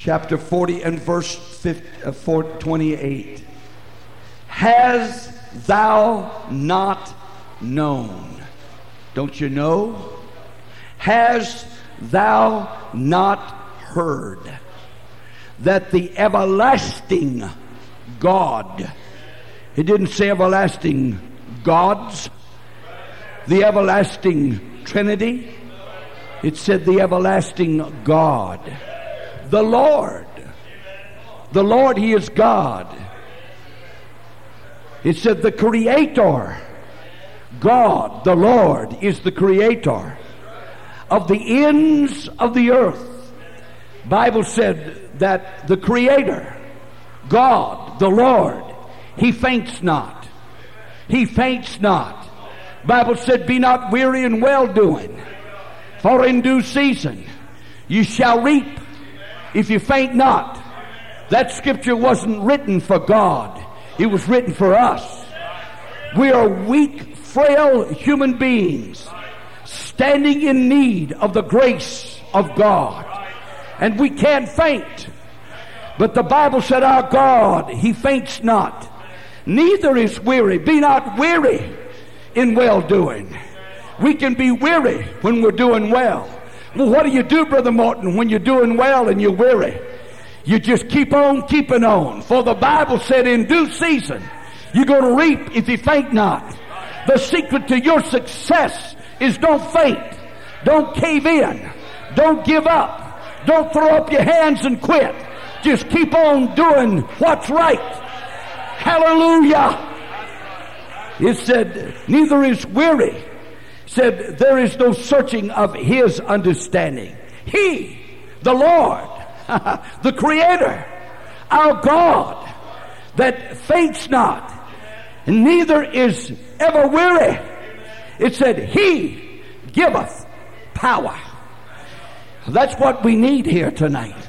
chapter 40 and verse 50, uh, 28. Has thou not known? Don't you know? Has thou not heard that the everlasting God, it didn't say everlasting gods, the everlasting Trinity, it said the everlasting God, the Lord. The Lord, He is God. It said the Creator, God, the Lord, is the Creator of the ends of the earth. Bible said that the Creator, God, the Lord, He faints not. He faints not. Bible said, be not weary in well doing, for in due season you shall reap if you faint not. That scripture wasn't written for God. It was written for us. We are weak, frail human beings standing in need of the grace of God. And we can't faint. But the Bible said our God, He faints not, neither is weary. Be not weary in well doing. We can be weary when we're doing well. Well, what do you do, Brother Morton, when you're doing well and you're weary? You just keep on keeping on. For the Bible said in due season, you're going to reap if you faint not. The secret to your success is don't faint. Don't cave in. Don't give up. Don't throw up your hands and quit. Just keep on doing what's right. Hallelujah. It said, neither is weary. Said, there is no searching of his understanding. He, the Lord, the Creator, our God, that faints not, neither is ever weary. It said, He giveth power. That's what we need here tonight.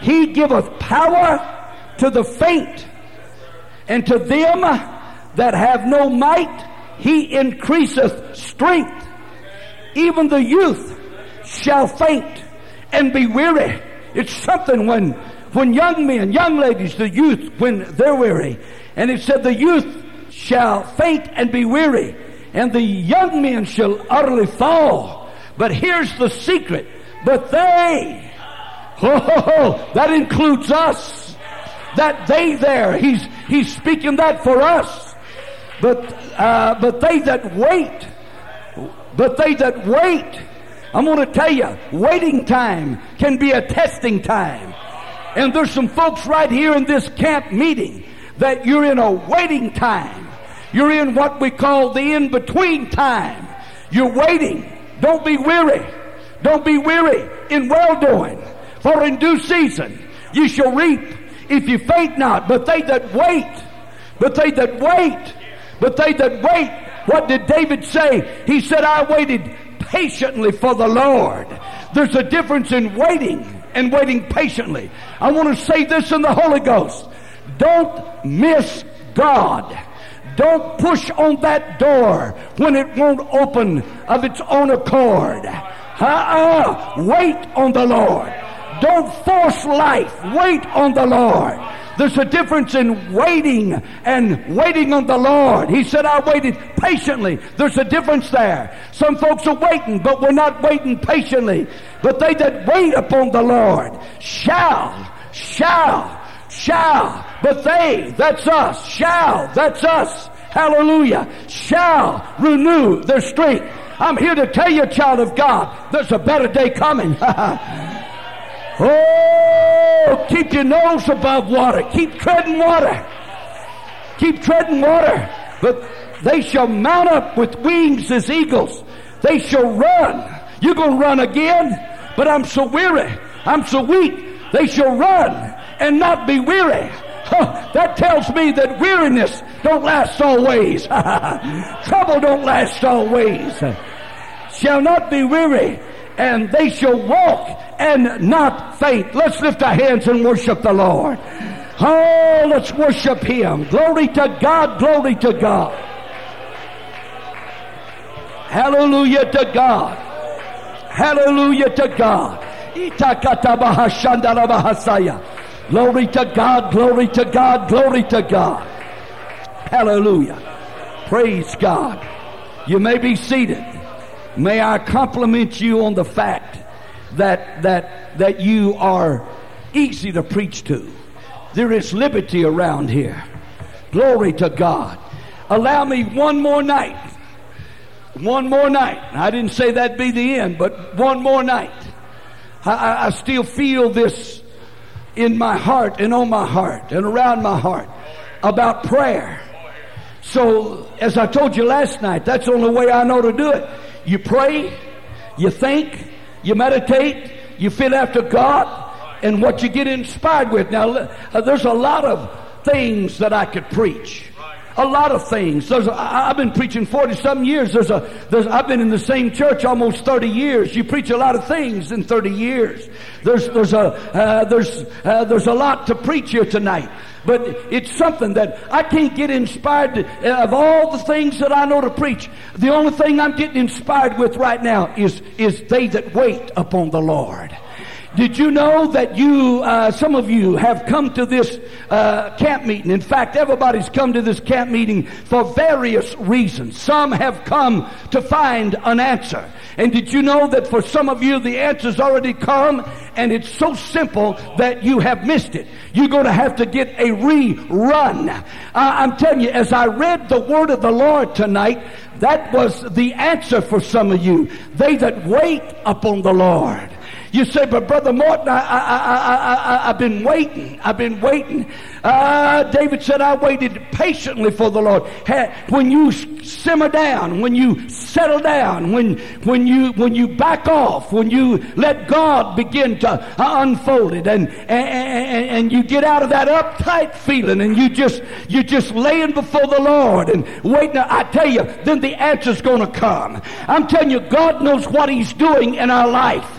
He giveth power to the faint, and to them that have no might, he increaseth strength. Even the youth shall faint and be weary. It's something when, when young men, young ladies, the youth, when they're weary. And it said the youth shall faint and be weary and the young men shall utterly fall. But here's the secret. But they, oh, that includes us. That they there, he's, he's speaking that for us. But, uh, but they that wait, but they that wait, I'm going to tell you, waiting time can be a testing time. And there's some folks right here in this camp meeting that you're in a waiting time. You're in what we call the in-between time. You're waiting. Don't be weary. Don't be weary in well-doing. For in due season you shall reap if you faint not. But they that wait, but they that wait, but they that wait, what did David say? He said, I waited patiently for the Lord. There's a difference in waiting and waiting patiently. I want to say this in the Holy Ghost. Don't miss God. Don't push on that door when it won't open of its own accord. Uh-uh. Wait on the Lord. Don't force life. Wait on the Lord. There's a difference in waiting and waiting on the Lord. He said, I waited patiently. There's a difference there. Some folks are waiting, but we're not waiting patiently. But they that wait upon the Lord shall, shall, shall, but they, that's us, shall, that's us, hallelujah, shall renew their strength. I'm here to tell you, child of God, there's a better day coming. oh, keep your nose above water. Keep treading water. Keep treading water. But they shall mount up with wings as eagles. They shall run. You're going to run again, but I'm so weary. I'm so weak. They shall run and not be weary. Huh, that tells me that weariness don't last always. Trouble don't last always. Shall not be weary, and they shall walk and not faint. Let's lift our hands and worship the Lord. Oh, let's worship Him. Glory to God, glory to God. Hallelujah to God. Hallelujah to God. Glory to God, glory to God, glory to God. Hallelujah. Praise God. You may be seated. May I compliment you on the fact that, that, that you are easy to preach to. There is liberty around here. Glory to God. Allow me one more night. One more night. I didn't say that'd be the end, but one more night. I, I still feel this in my heart and on my heart and around my heart about prayer. So, as I told you last night, that's the only way I know to do it. You pray, you think, you meditate, you feel after God, and what you get inspired with. Now, uh, there's a lot of things that I could preach. A lot of things. There's a, I've been preaching 40 some years. There's a, there's, I've been in the same church almost 30 years. You preach a lot of things in 30 years. There's, there's a, uh, there's, uh, there's a lot to preach here tonight. But it's something that I can't get inspired to, of all the things that I know to preach. The only thing I'm getting inspired with right now is, is they that wait upon the Lord. Did you know that you, uh, some of you have come to this uh, camp meeting? In fact, everybody's come to this camp meeting for various reasons. Some have come to find an answer. And did you know that for some of you, the answer's already come and it's so simple that you have missed it. You're going to have to get a rerun. Uh, I'm telling you, as I read the word of the Lord tonight, that was the answer for some of you. They that wait upon the Lord. You say, but Brother Morton, I, I, I, I, have been waiting. I've been waiting. Uh, David said, I waited patiently for the Lord. When you simmer down, when you settle down, when, when you, when you back off, when you let God begin to uh, unfold it and, and, and you get out of that uptight feeling and you just, you're just laying before the Lord and waiting, I tell you, then the answer's gonna come. I'm telling you, God knows what He's doing in our life.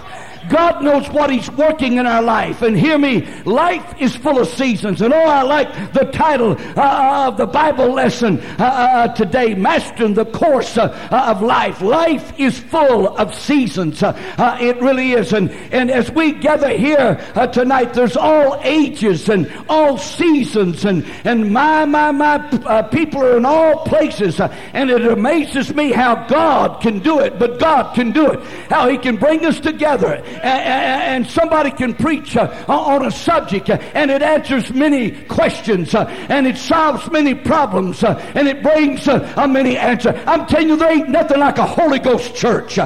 God knows what He's working in our life. And hear me, life is full of seasons. And oh, I like the title uh, of the Bible lesson uh, uh today, Mastering the Course uh, uh, of Life. Life is full of seasons. Uh, it really is. And, and as we gather here tonight, there's all ages and all seasons. And, and my, my, my people are in all places. and it amazes me how God can do it. But God can do it. How He can bring us together and somebody can preach uh, on a subject uh, and it answers many questions uh, and it solves many problems and it brings many answers. I'm telling you, there ain't nothing like a Holy Ghost church.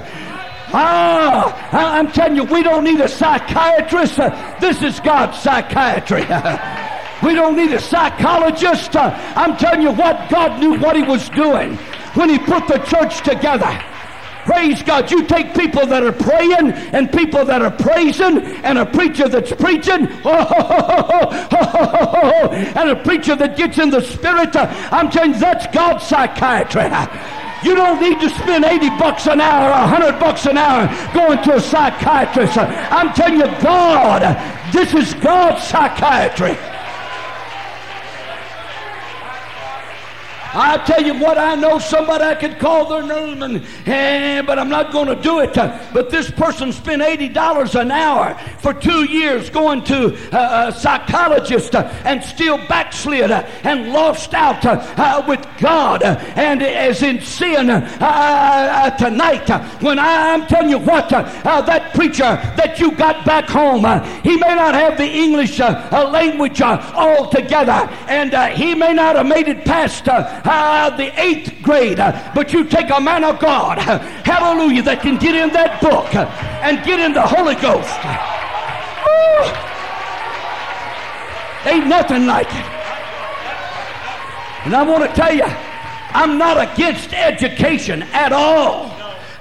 Ah, I'm telling you, we don't need a psychiatrist. This is God's psychiatry. we don't need a psychologist. I'm telling you what God knew what He was doing when He put the church together. Praise God. You take people that are praying and people that are praising and a preacher that's preaching and a preacher that gets in the spirit. I'm telling you, that's God's psychiatry. You don't need to spend 80 bucks an hour or 100 bucks an hour going to a psychiatrist. I'm telling you, God, this is God's psychiatry. I tell you what, I know somebody I could call their name, and, eh, but I'm not going to do it. But this person spent $80 an hour for two years going to a, a psychologist uh, and still backslid uh, and lost out uh, with God and is in sin tonight. When I, am telling you what, that preacher that you got back home, he may not have the English language all together, and he may not have made it past uh, the eighth grade, uh, but you take a man of God, hallelujah, that can get in that book and get in the Holy Ghost. Ain't nothing like it. And I want to tell you, I'm not against education at all.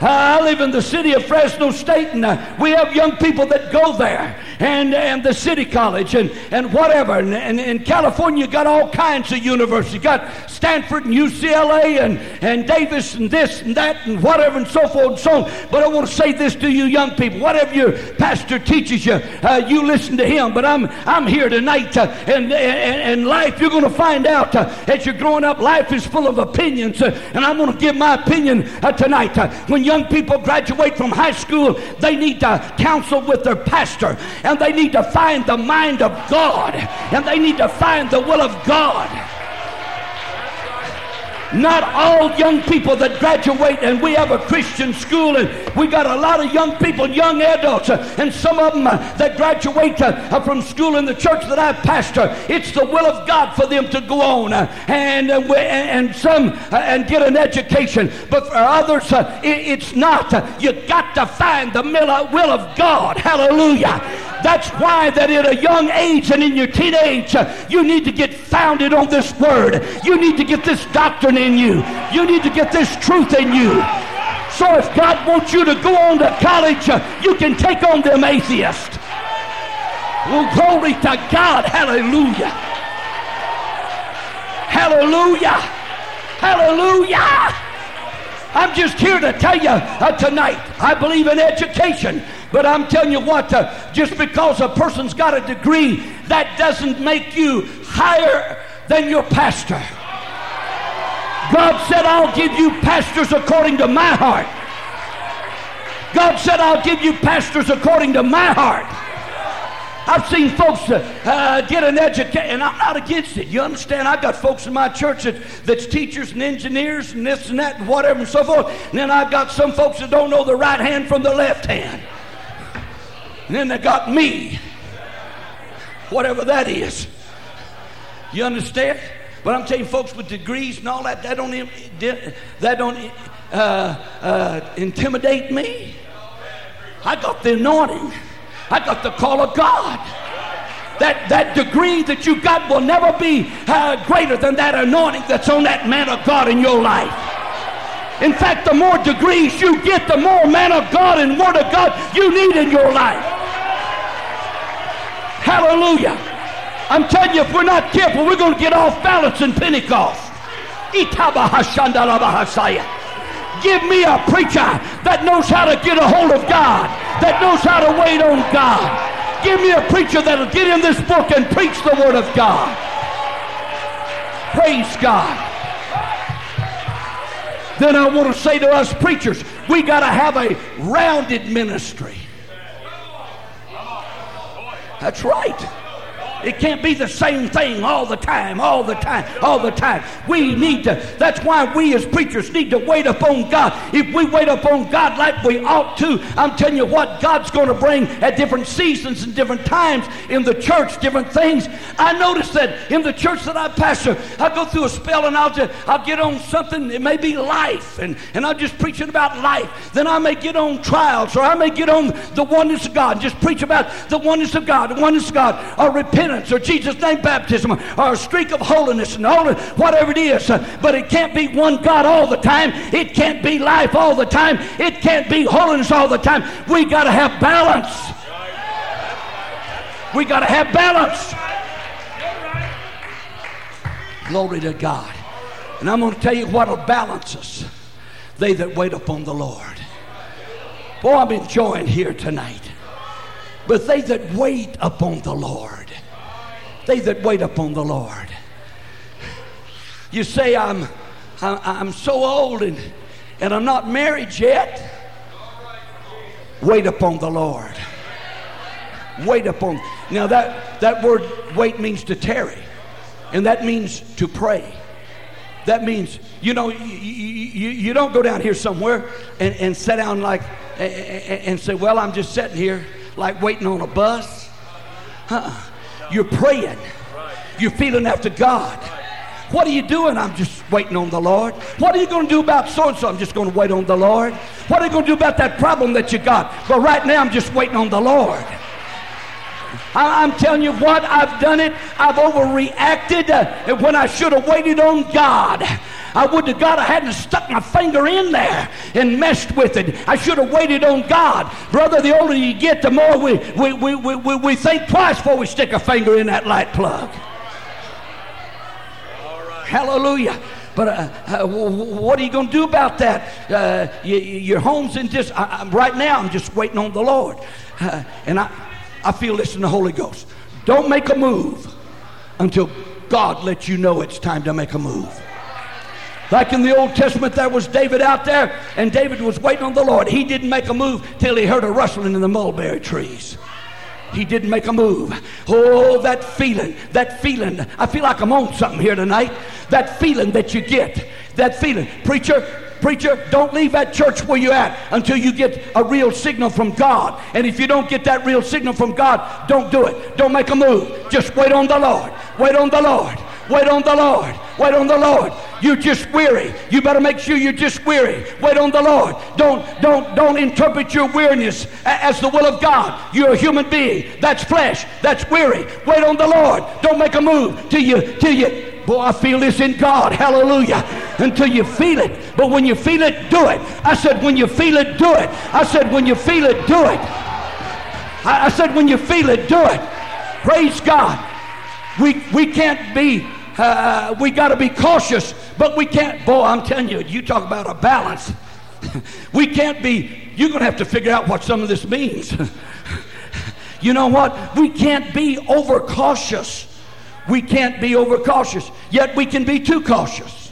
I live in the city of Fresno State, and uh, we have young people that go there. And, and the city college and, and whatever. And, and in California, you got all kinds of universities. Got Stanford and UCLA and, and Davis and this and that and whatever and so forth and so on. But I want to say this to you young people. Whatever your pastor teaches you, uh, you listen to him. But I'm, I'm here tonight uh, and, and, and life, you're going to find out uh, as you're growing up, life is full of opinions. Uh, and I'm going to give my opinion uh, tonight. Uh, when young people graduate from high school, they need to counsel with their pastor and they need to find the mind of God and they need to find the will of God. Not all young people that graduate, and we have a Christian school, and we got a lot of young people, young adults, uh, and some of them uh, that graduate uh, from school in the church that I pastor. It's the will of God for them to go on and and some and get an education, but for others, it's not. You got to find the will of God. Hallelujah. That's why that at a young age and in your teenage, you need to get founded on this word. You need to get this doctrine in you. You need to get this truth in you. So if God wants you to go on to college, you can take on them atheists. Well, glory to God. Hallelujah. Hallelujah. Hallelujah. I'm just here to tell you uh, tonight, I believe in education. But I'm telling you what, uh, just because a person's got a degree, that doesn't make you higher than your pastor. God said, I'll give you pastors according to my heart. God said, I'll give you pastors according to my heart. I've seen folks uh, uh, get an education, and I'm not against it. You understand? I've got folks in my church that, that's teachers and engineers and this and that and whatever and so forth. And then I've got some folks that don't know the right hand from the left hand. And then they got me, whatever that is. You understand? But I'm telling folks with degrees and all that, that don't, that don't uh, uh, intimidate me. I got the anointing. I got the call of God. That, that degree that you got will never be uh, greater than that anointing that's on that man of God in your life. In fact, the more degrees you get, the more man of God and word of God you need in your life. Hallelujah. I'm telling you, if we're not careful, we're going to get off balance in Pentecost. Give me a preacher that knows how to get a hold of God, that knows how to wait on God. Give me a preacher that'll get in this book and preach the Word of God. Praise God. Then I want to say to us preachers, we got to have a rounded ministry. That's right. It can't be the same thing all the time, all the time, all the time. We need to, that's why we as preachers need to wait upon God. If we wait upon God like we ought to, I'm telling you what God's going to bring at different seasons and different times in the church, different things. I notice that in the church that I pastor, I go through a spell and I'll just, I'll get on something, it may be life, and, and I'm just preaching about life. Then I may get on trials, or I may get on the oneness of God, and just preach about the oneness of God, the oneness of God, or repentance or Jesus' name baptism or a streak of holiness and all whatever it is. But it can't be one God all the time. It can't be life all the time. It can't be holiness all the time. We got to have balance. We got to have balance. Glory to God. And I'm going to tell you what'll balance us. They that wait upon the Lord. Boy, I'm enjoying here tonight. But they that wait upon the Lord they that wait upon the Lord. You say, I'm, I'm so old and, and I'm not married yet. Wait upon the Lord. Wait upon. Now, that, that word wait means to tarry, and that means to pray. That means, you know, you, you, you don't go down here somewhere and, and sit down like, and, and say, well, I'm just sitting here like waiting on a bus. Uh-uh. You're praying. You're feeling after God. What are you doing? I'm just waiting on the Lord. What are you going to do about so and so? I'm just going to wait on the Lord. What are you going to do about that problem that you got? But right now I'm just waiting on the Lord. I, am telling you what, I've done it. I've overreacted when I should have waited on God. I would to God I hadn't stuck my finger in there and messed with it. I should have waited on God. Brother, the older you get, the more we, we, we, we, we think twice before we stick a finger in that light plug. Hallelujah. But uh, uh, what are you going to do about that? Uh, you, your home's in dis. I, right now, I'm just waiting on the Lord, uh, and I, I feel this in the Holy Ghost. Don't make a move until God lets you know it's time to make a move. Like in the Old Testament, there was David out there, and David was waiting on the Lord. He didn't make a move till he heard a rustling in the mulberry trees. He didn't make a move. Oh, that feeling, that feeling. I feel like I'm on something here tonight. That feeling that you get, that feeling. Preacher, preacher, don't leave that church where you're at until you get a real signal from God. And if you don't get that real signal from God, don't do it. Don't make a move. Just wait on the Lord. Wait on the Lord. Wait on the Lord. Wait on the Lord. You're just weary. You better make sure you're just weary. Wait on the Lord. Don't don't don't interpret your weariness as the will of God. You're a human being. That's flesh. That's weary. Wait on the Lord. Don't make a move till you till you Boy, I feel this in God. Hallelujah. Until you feel it. But when you feel it, do it. I said, when you feel it, do it. I said, when you feel it, do it. I, I said, when you feel it, do it. Praise God. We, we can't be uh, we got to be cautious, but we can't. Boy, I'm telling you, you talk about a balance. we can't be. You're going to have to figure out what some of this means. you know what? We can't be overcautious. We can't be overcautious. Yet we can be too cautious.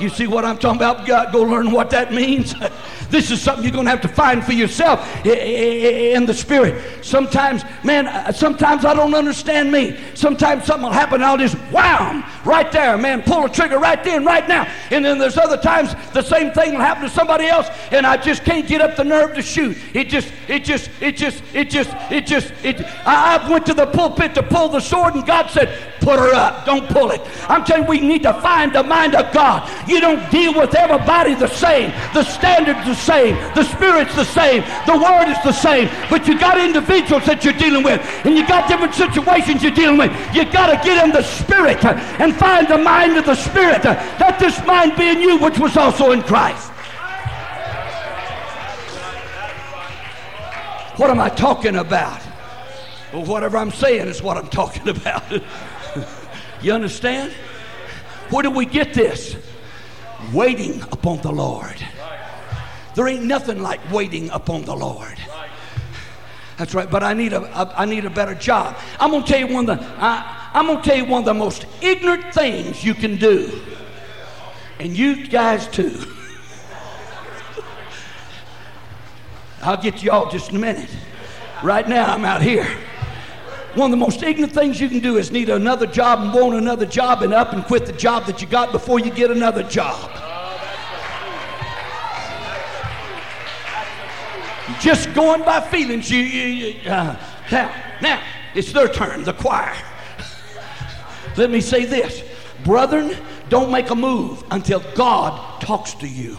You see what I'm talking about? God, go learn what that means. This is something you're going to have to find for yourself in the spirit. Sometimes, man, uh, sometimes I don't understand me. Sometimes something will happen and I'll just wham right there, man, pull a trigger right then, right now. And then there's other times the same thing will happen to somebody else and I just can't get up the nerve to shoot. It just, it just, it just, it just, it just, it. I, I went to the pulpit to pull the sword and God said, put her up. Don't pull it. I'm telling you, we need to find the mind of God. You don't deal with everybody the same. The standard's the same. The spirit's the same. The word is the same. But you got individuals that you're dealing with, and you got different situations you're dealing with. You got to get in the spirit uh, and find the mind of the spirit. Uh, Let this mind be in you, which was also in Christ. What am I talking about? Well, whatever I'm saying is what I'm talking about. You understand? Where do we get this? Waiting upon the Lord. There ain't nothing like waiting upon the Lord. That's right. But I need a, a I need a better job. I'm gonna tell you one of the I, I'm gonna tell you one of the most ignorant things you can do, and you guys too. I'll get you all just in a minute. Right now, I'm out here. One of the most ignorant things you can do is need another job and want another job and up and quit the job that you got before you get another job. Just going by feelings. You, you, you uh, now, now, it's their turn, the choir. Let me say this. Brethren, don't make a move until God talks to you.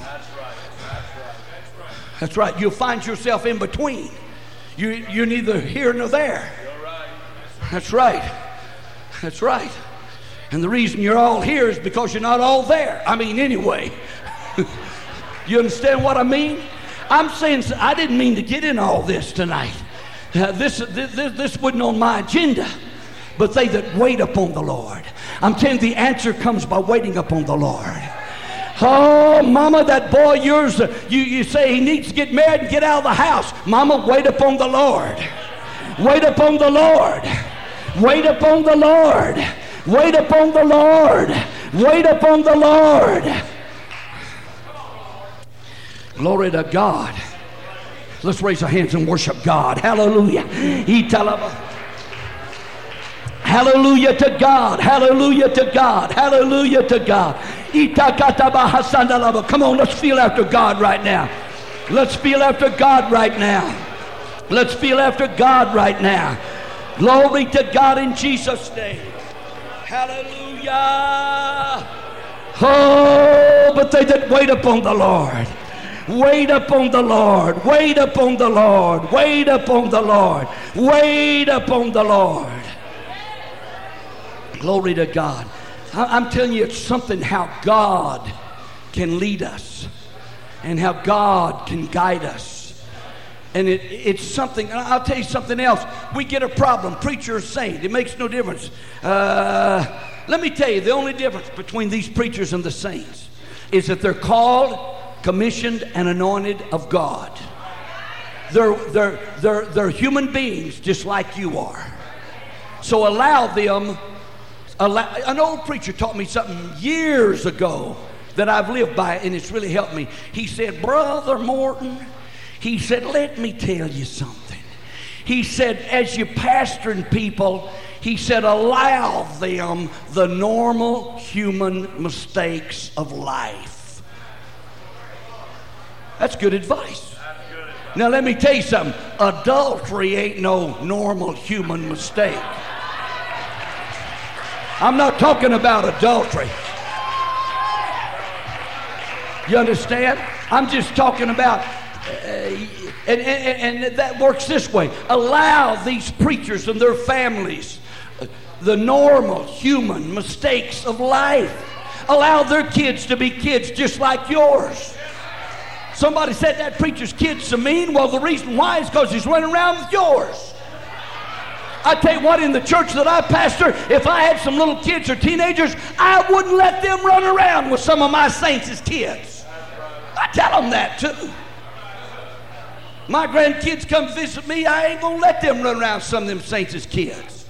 That's right. You'll find yourself in between. You, you're neither here nor there. That's right. That's right. And the reason you're all here is because you're not all there. I mean, anyway. you understand what I mean? I'm saying, I didn't mean to get in all this tonight. Uh, this, this, this wasn't on my agenda. But they that wait upon the Lord. I'm telling you, the answer comes by waiting upon the Lord. Oh, mama, that boy yours, uh, you, you say he needs to get married and get out of the house. Mama, wait upon the Lord. Wait upon the Lord. Wait upon the Lord. Wait upon the Lord. Wait upon the Lord. Glory to God. Let's raise our hands and worship God. Hallelujah. Hallelujah to God. Hallelujah to God. Hallelujah to God. Come on, let's feel after God right now. Let's feel after God right now. Let's feel after God right now. Glory to God in Jesus' name. Hallelujah. Oh, but they that wait upon the Lord. Wait upon the Lord. Wait upon the Lord. Wait upon the Lord. Wait upon the Lord. Glory to God. I'm telling you, it's something how God can lead us and how God can guide us. And it, it's something, I'll tell you something else. We get a problem, preacher or saint, it makes no difference. Uh, let me tell you, the only difference between these preachers and the saints is that they're called, commissioned, and anointed of God. They're, they're, they're, they're human beings just like you are. So allow them. Allow, an old preacher taught me something years ago that I've lived by, and it's really helped me. He said, Brother Morton, he said, let me tell you something. He said, as you pastoring people, he said, allow them the normal human mistakes of life. That's good advice. Now, let me tell you something adultery ain't no normal human mistake. I'm not talking about adultery. You understand? I'm just talking about, uh, and, and, and that works this way allow these preachers and their families the normal human mistakes of life. Allow their kids to be kids just like yours. Somebody said that preacher's kid's so mean. Well, the reason why is because he's running around with yours. I tell you what, in the church that I pastor, if I had some little kids or teenagers, I wouldn't let them run around with some of my saints as kids. I tell them that too. My grandkids come visit me, I ain't gonna let them run around some of them saints as kids.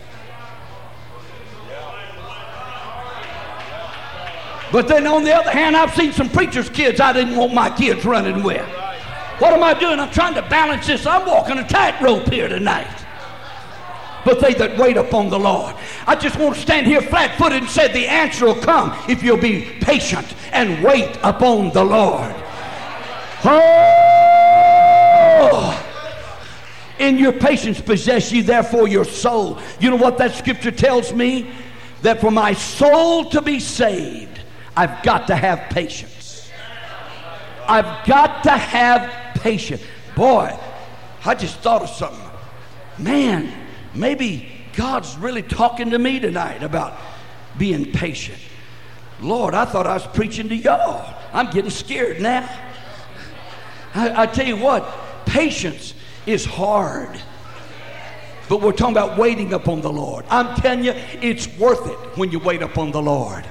But then on the other hand, I've seen some preachers' kids I didn't want my kids running with. What am I doing? I'm trying to balance this. I'm walking a tightrope here tonight. But they that wait upon the Lord. I just want to stand here flat footed and say the answer will come if you'll be patient and wait upon the Lord. Oh! In your patience possess ye therefore your soul. You know what that scripture tells me? That for my soul to be saved, I've got to have patience. I've got to have patience. Boy, I just thought of something. Man, maybe God's really talking to me tonight about being patient. Lord, I thought I was preaching to y'all. I'm getting scared now. I, I tell you what, patience is hard. But we're talking about waiting upon the Lord. I'm telling you, it's worth it when you wait upon the Lord.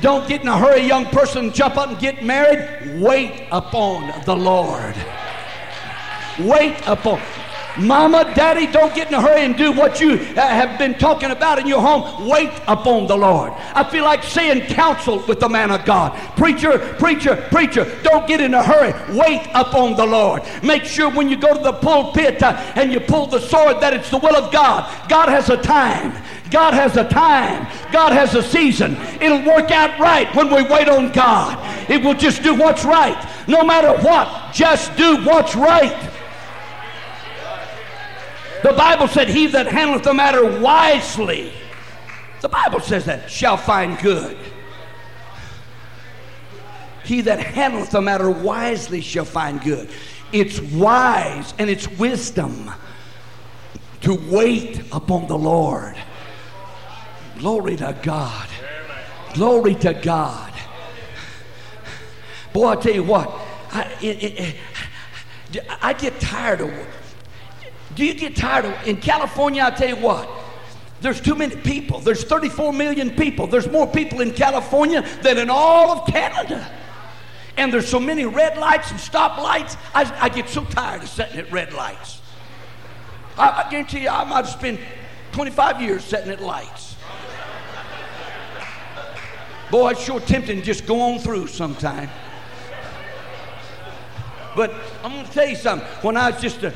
Don't get in a hurry, young person, jump up and get married. Wait upon the Lord. Wait upon. Mama, daddy, don't get in a hurry and do what you uh, have been talking about in your home. Wait upon the Lord. I feel like saying counsel with the man of God. Preacher, preacher, preacher, don't get in a hurry. Wait upon the Lord. Make sure when you go to the pulpit uh, and you pull the sword that it's the will of God. God has a time. God has a time. God has a season. It'll work out right when we wait on God. It will just do what's right. No matter what, just do what's right. The Bible said, He that handleth the matter wisely, the Bible says that, shall find good. He that handleth the matter wisely shall find good. It's wise and it's wisdom to wait upon the Lord. Glory to God. Glory to God. Boy, I tell you what, I, it, it, I get tired of do you get tired of in California? I tell you what, there's too many people. There's 34 million people. There's more people in California than in all of Canada. And there's so many red lights and stop lights. I, I get so tired of sitting at red lights. I, I guarantee you, I might have spent 25 years sitting at lights. Boy, it's sure tempting to just go on through sometime. But I'm going to tell you something. When I was just uh,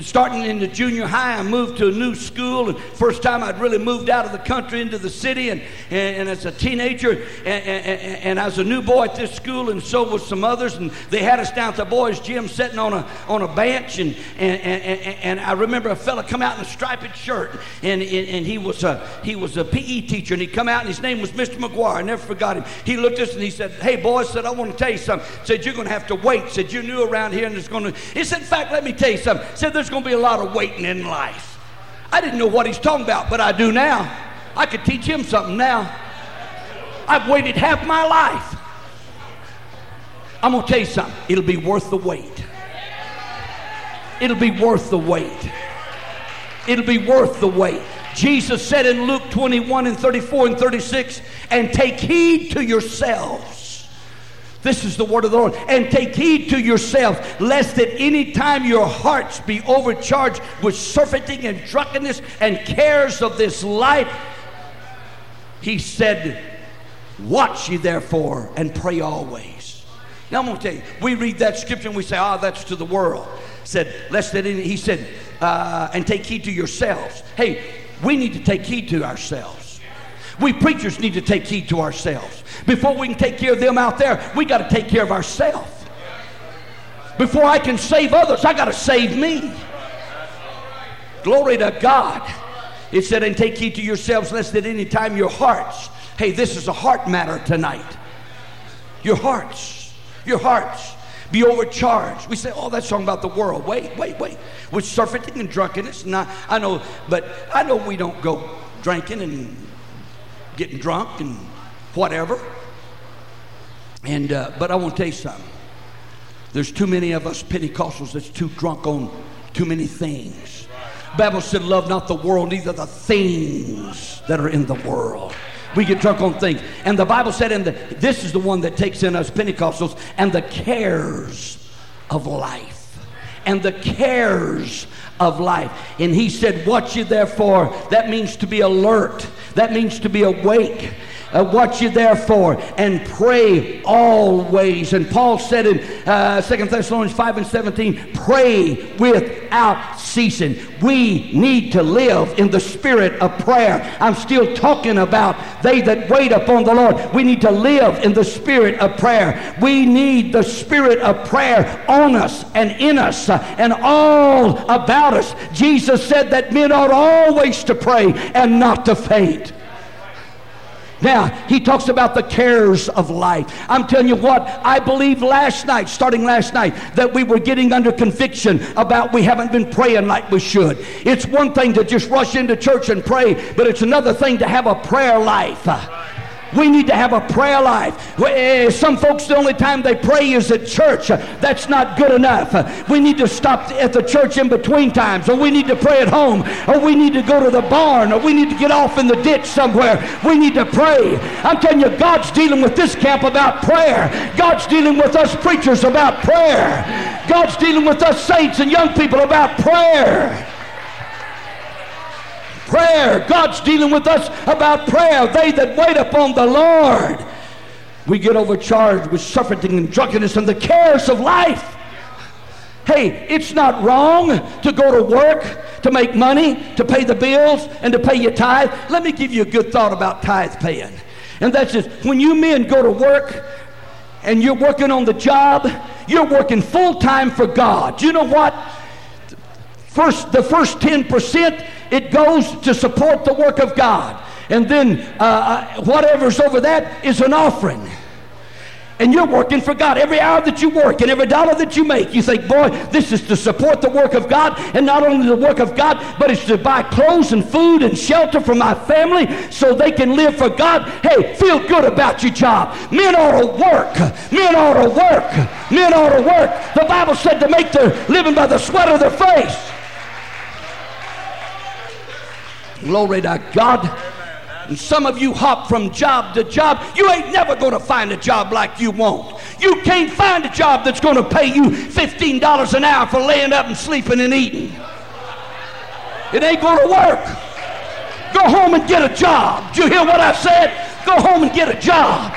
starting in the junior high, I moved to a new school, and first time I'd really moved out of the country into the city, and, and, and as a teenager, and, and, and, a new boy at this school, and so was some others, and they had us down at the boys' gym sitting on a on a bench, and and, and, and I remember a fella come out in a striped shirt, and, and, he was a he was a PE teacher, and he come out, and his name was Mr. McGuire. I never forgot him. He looked at us and he said, "Hey boys," said, "I want to tell you something." Said, "You're going to have to wait." Said, You're new around here, and it's going to." He said, "In fact, let me tell you something." Said, "There's going to be a lot of waiting in life." I didn't know what he's talking about, but I do now. I could teach him something now. I've waited half my life. I'm going to tell you something. It'll be worth the wait. It'll be worth the wait. It'll be worth the wait. Jesus said in Luke 21 and 34 and 36, and take heed to yourselves. This is the word of the Lord. And take heed to yourself, lest at any time your hearts be overcharged with surfeiting and drunkenness and cares of this life. He said, Watch ye therefore and pray always. Now I'm going to tell you, we read that scripture and we say, ah, oh, that's to the world. Said, lest that any, he said, uh, and take heed to yourselves. Hey, we need to take heed to ourselves. We preachers need to take heed to ourselves. Before we can take care of them out there, we got to take care of ourselves. Before I can save others, I got to save me. Glory to God. It said, and take heed to yourselves, lest at any time your hearts, hey, this is a heart matter tonight. Your hearts, your hearts be overcharged. We say, oh, that's talking about the world. Wait, wait, wait. With surfeiting and drunkenness. And I, I know, but I know we don't go drinking and getting drunk and whatever. And uh, but I want to tell you something. There's too many of us Pentecostals that's too drunk on too many things. Bible said, "Love not the world, neither the things that are in the world." We get drunk on things. And the Bible said, and this is the one that takes in us Pentecostals, and the cares of life. And the cares of life. And he said, Watch you therefore. That means to be alert, that means to be awake. Uh, watch you therefore and pray always. And Paul said in uh, 2 Thessalonians 5 and 17, pray without ceasing. We need to live in the spirit of prayer. I'm still talking about they that wait upon the Lord. We need to live in the spirit of prayer. We need the spirit of prayer on us and in us uh, and all about us. Jesus said that men ought always to pray and not to faint. Now, he talks about the cares of life. I'm telling you what, I believe last night, starting last night, that we were getting under conviction about we haven't been praying like we should. It's one thing to just rush into church and pray, but it's another thing to have a prayer life. We need to have a prayer life. Eh, some folks, the only time they pray is at church. That's not good enough. We need to stop at the church in between times, or we need to pray at home, or we need to go to the barn, or we need to get off in the ditch somewhere. We need to pray. I'm telling you, God's dealing with this camp about prayer. God's dealing with us preachers about prayer. God's dealing with us saints and young people about prayer prayer. God's dealing with us about prayer. They that wait upon the Lord. We get overcharged with surfeiting and drunkenness and the cares of life. Hey, it's not wrong to go to work, to make money, to pay the bills, and to pay your tithe. Let me give you a good thought about tithe paying. And that's just when you men go to work and you're working on the job, you're working full time for God. You know what? First, the first 10% it goes to support the work of God. And then uh, uh, whatever's over that is an offering. And you're working for God. Every hour that you work and every dollar that you make, you think, boy, this is to support the work of God. And not only the work of God, but it's to buy clothes and food and shelter for my family so they can live for God. Hey, feel good about your job. Men ought to work. Men ought to work. Men ought to work. The Bible said to make their living by the sweat of their face. Glory to God. And some of you hop from job to job. You ain't never going to find a job like you want. You can't find a job that's going to pay you $15 an hour for laying up and sleeping and eating. It ain't going to work. Go home and get a job. Did you hear what I said? Go home and get a job.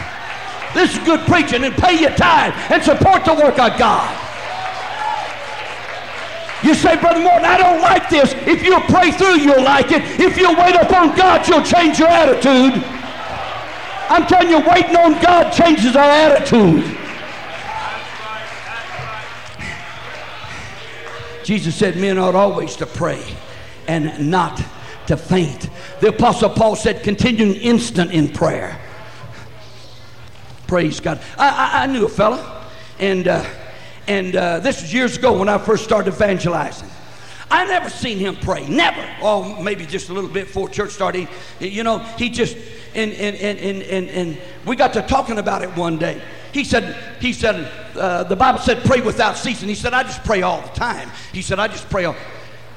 This is good preaching and pay your tithe and support the work of God. You say, Brother Morton, I don't like this. If you'll pray through, you'll like it. If you'll wait upon God, you'll change your attitude. I'm telling you, waiting on God changes our attitude. Jesus said men ought always to pray and not to faint. The Apostle Paul said, continuing instant in prayer. Praise God. I, I, I knew a fella, and uh, and uh, this was years ago when I first started evangelizing. I never seen him pray. Never. Oh, maybe just a little bit before church started. You know, he just and and and and and, and we got to talking about it one day. He said, he said, uh, the Bible said, pray without ceasing. He said, I just pray all the time. He said, I just pray all.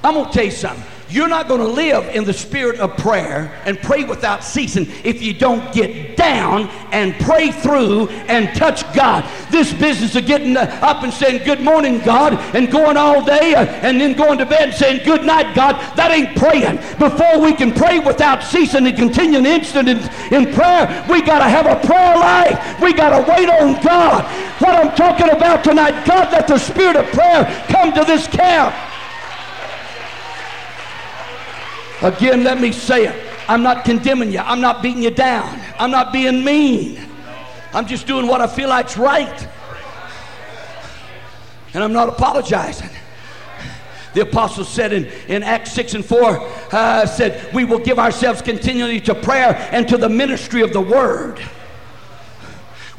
I'm going to tell you something. You're not going to live in the spirit of prayer and pray without ceasing if you don't get down and pray through and touch God. This business of getting up and saying, Good morning, God, and going all day uh, and then going to bed and saying, Good night, God, that ain't praying. Before we can pray without ceasing and continue an instant in, in prayer, we got to have a prayer life. We got to wait on God. What I'm talking about tonight, God, let the spirit of prayer come to this camp. Again, let me say it. I'm not condemning you. I'm not beating you down. I'm not being mean. I'm just doing what I feel like's right. And I'm not apologizing. The apostle said in, in Acts 6 and 4, uh, said, We will give ourselves continually to prayer and to the ministry of the word.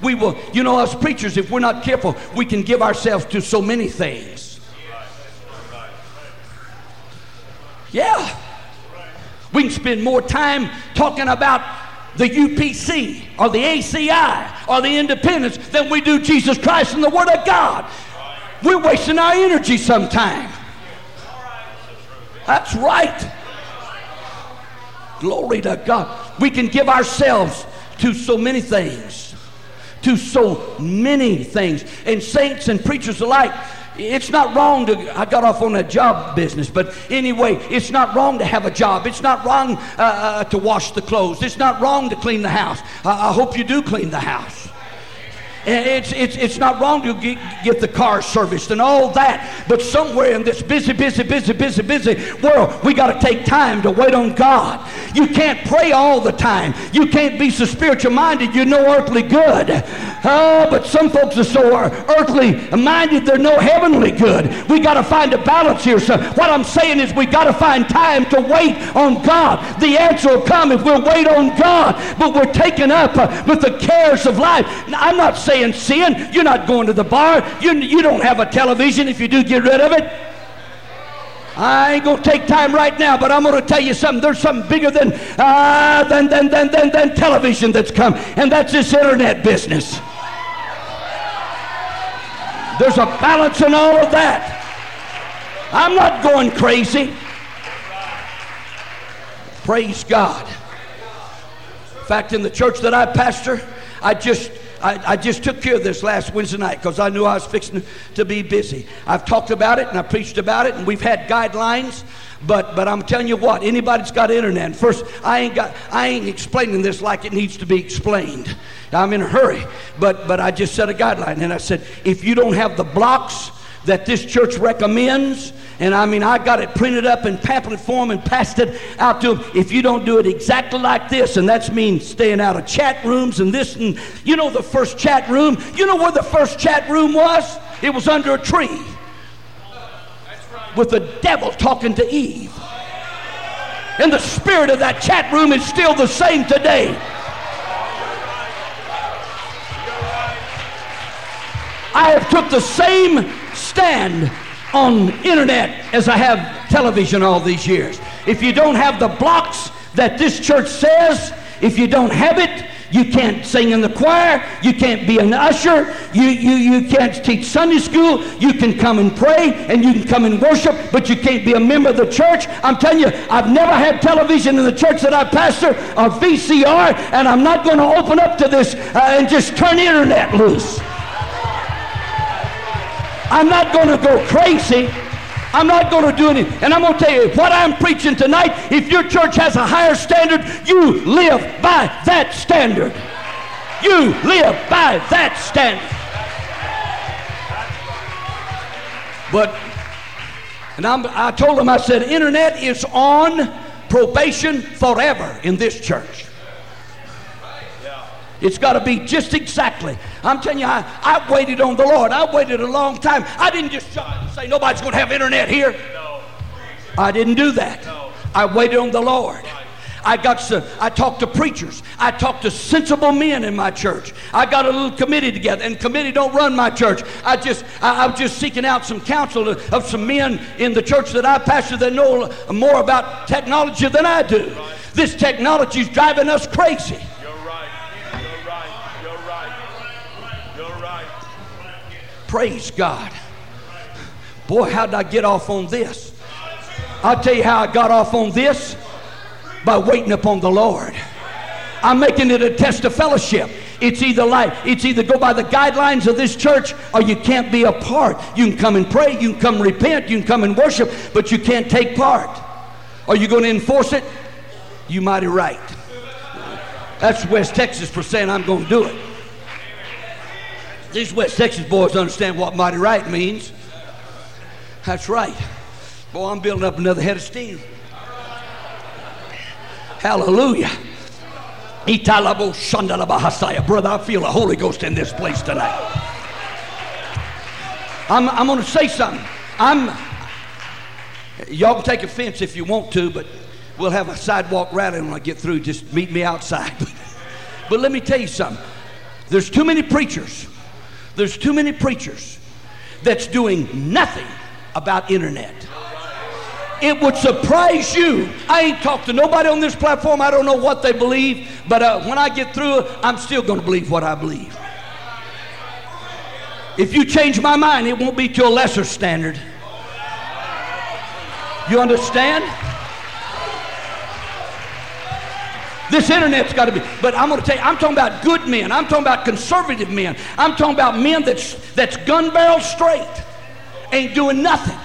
We will, you know, us preachers, if we're not careful, we can give ourselves to so many things. Yeah. We can spend more time talking about the UPC or the ACI or the independence than we do Jesus Christ and the Word of God. We're wasting our energy sometime. That's right. Glory to God. We can give ourselves to so many things. To so many things. And saints and preachers alike, it's not wrong to, I got off on that job business, but anyway, it's not wrong to have a job. It's not wrong uh, uh, to wash the clothes. It's not wrong to clean the house. I, I hope you do clean the house. It's, it's, it's not wrong to get, get the car serviced and all that, but somewhere in this busy, busy, busy, busy, busy world, we got to take time to wait on God. You can't pray all the time. You can't be so spiritual minded you're no earthly good. Oh, but some folks are so earthly minded they're no heavenly good. We got to find a balance here. So what I'm saying is we got to find time to wait on God. The answer will come if we'll wait on God, but we're taken up uh, with the cares of life. I'm not saying saying sin. You're not going to the bar. You, you don't have a television if you do get rid of it. I ain't gonna take time right now, but I'm gonna tell you something. There's something bigger than uh, than, than, than, than, than television that's come, and that's this internet business. There's a balance in all of that. I'm not going crazy. Praise God. In fact, in the church that I pastor, I just I, I, just took care of this last Wednesday night because I knew I was fixing to be busy. I've talked about it and I preached about it, and we've had guidelines. But but I'm telling you what, anybody that's got internet, first I ain't got I ain't explaining this like it needs to be explained. I'm in a hurry. But but I just set a guideline and I said, if you don't have the blocks that this church recommends, and I mean, I got it printed up in pamphlet form and passed it out to them. If you don't do it exactly like this, and that's means staying out of chat rooms and this, and you know, the first chat room, you know where the first chat room was? It was under a tree with the devil talking to Eve. And the spirit of that chat room is still the same today. I have took the same stand on internet as I have television all these years. If you don't have the blocks that this church says, if you don't have it, you can't sing in the choir. You can't be an usher. You, you, you can't teach Sunday school. You can come and pray and you can come and worship, but you can't be a member of the church. I'm telling you, I've never had television in the church that I pastor or VCR, and I'm not going to open up to this uh, and just turn internet loose. I'm not going to go crazy. I'm not going to do anything. And I'm going to tell you what I'm preaching tonight. If your church has a higher standard, you live by that standard. You live by that standard. But, and I'm, I told them, I said, internet is on probation forever in this church. It's got to be just exactly. I'm telling you, I, I waited on the Lord. I waited a long time. I didn't just say nobody's going to have internet here. No. I didn't do that. No. I waited on the Lord. I got some, I talked to preachers. I talked to sensible men in my church. I got a little committee together, and committee don't run my church. I just, I, I'm just seeking out some counsel of some men in the church that I pastor that know more about technology than I do. This technology is driving us crazy. Praise God. Boy, how did I get off on this? I'll tell you how I got off on this by waiting upon the Lord. I'm making it a test of fellowship. It's either like it's either go by the guidelines of this church or you can't be a part. You can come and pray, you can come repent, you can come and worship, but you can't take part. Are you going to enforce it? You mighty right. That's West Texas for saying I'm going to do it. These West Texas boys understand what mighty right means. That's right. Boy, I'm building up another head of steam. Hallelujah. Brother, I feel the Holy Ghost in this place tonight. I'm, I'm going to say something. I'm, y'all can take offense if you want to, but we'll have a sidewalk rally when I get through. Just meet me outside. but let me tell you something. There's too many preachers. There's too many preachers that's doing nothing about internet. It would surprise you. I ain't talked to nobody on this platform. I don't know what they believe, but uh, when I get through I'm still going to believe what I believe. If you change my mind, it won't be to a lesser standard. You understand? This internet's got to be. But I'm going to tell you, I'm talking about good men. I'm talking about conservative men. I'm talking about men that's that's gun barrel straight, ain't doing nothing.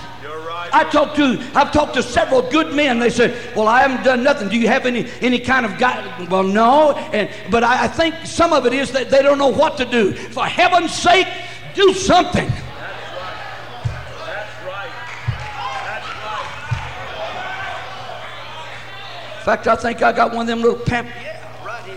I talked to I've talked to several good men. They said, "Well, I haven't done nothing. Do you have any any kind of guy?" Well, no. And but I, I think some of it is that they don't know what to do. For heaven's sake, do something. In fact, I think I got one of them little pamphlets. Yeah, right here.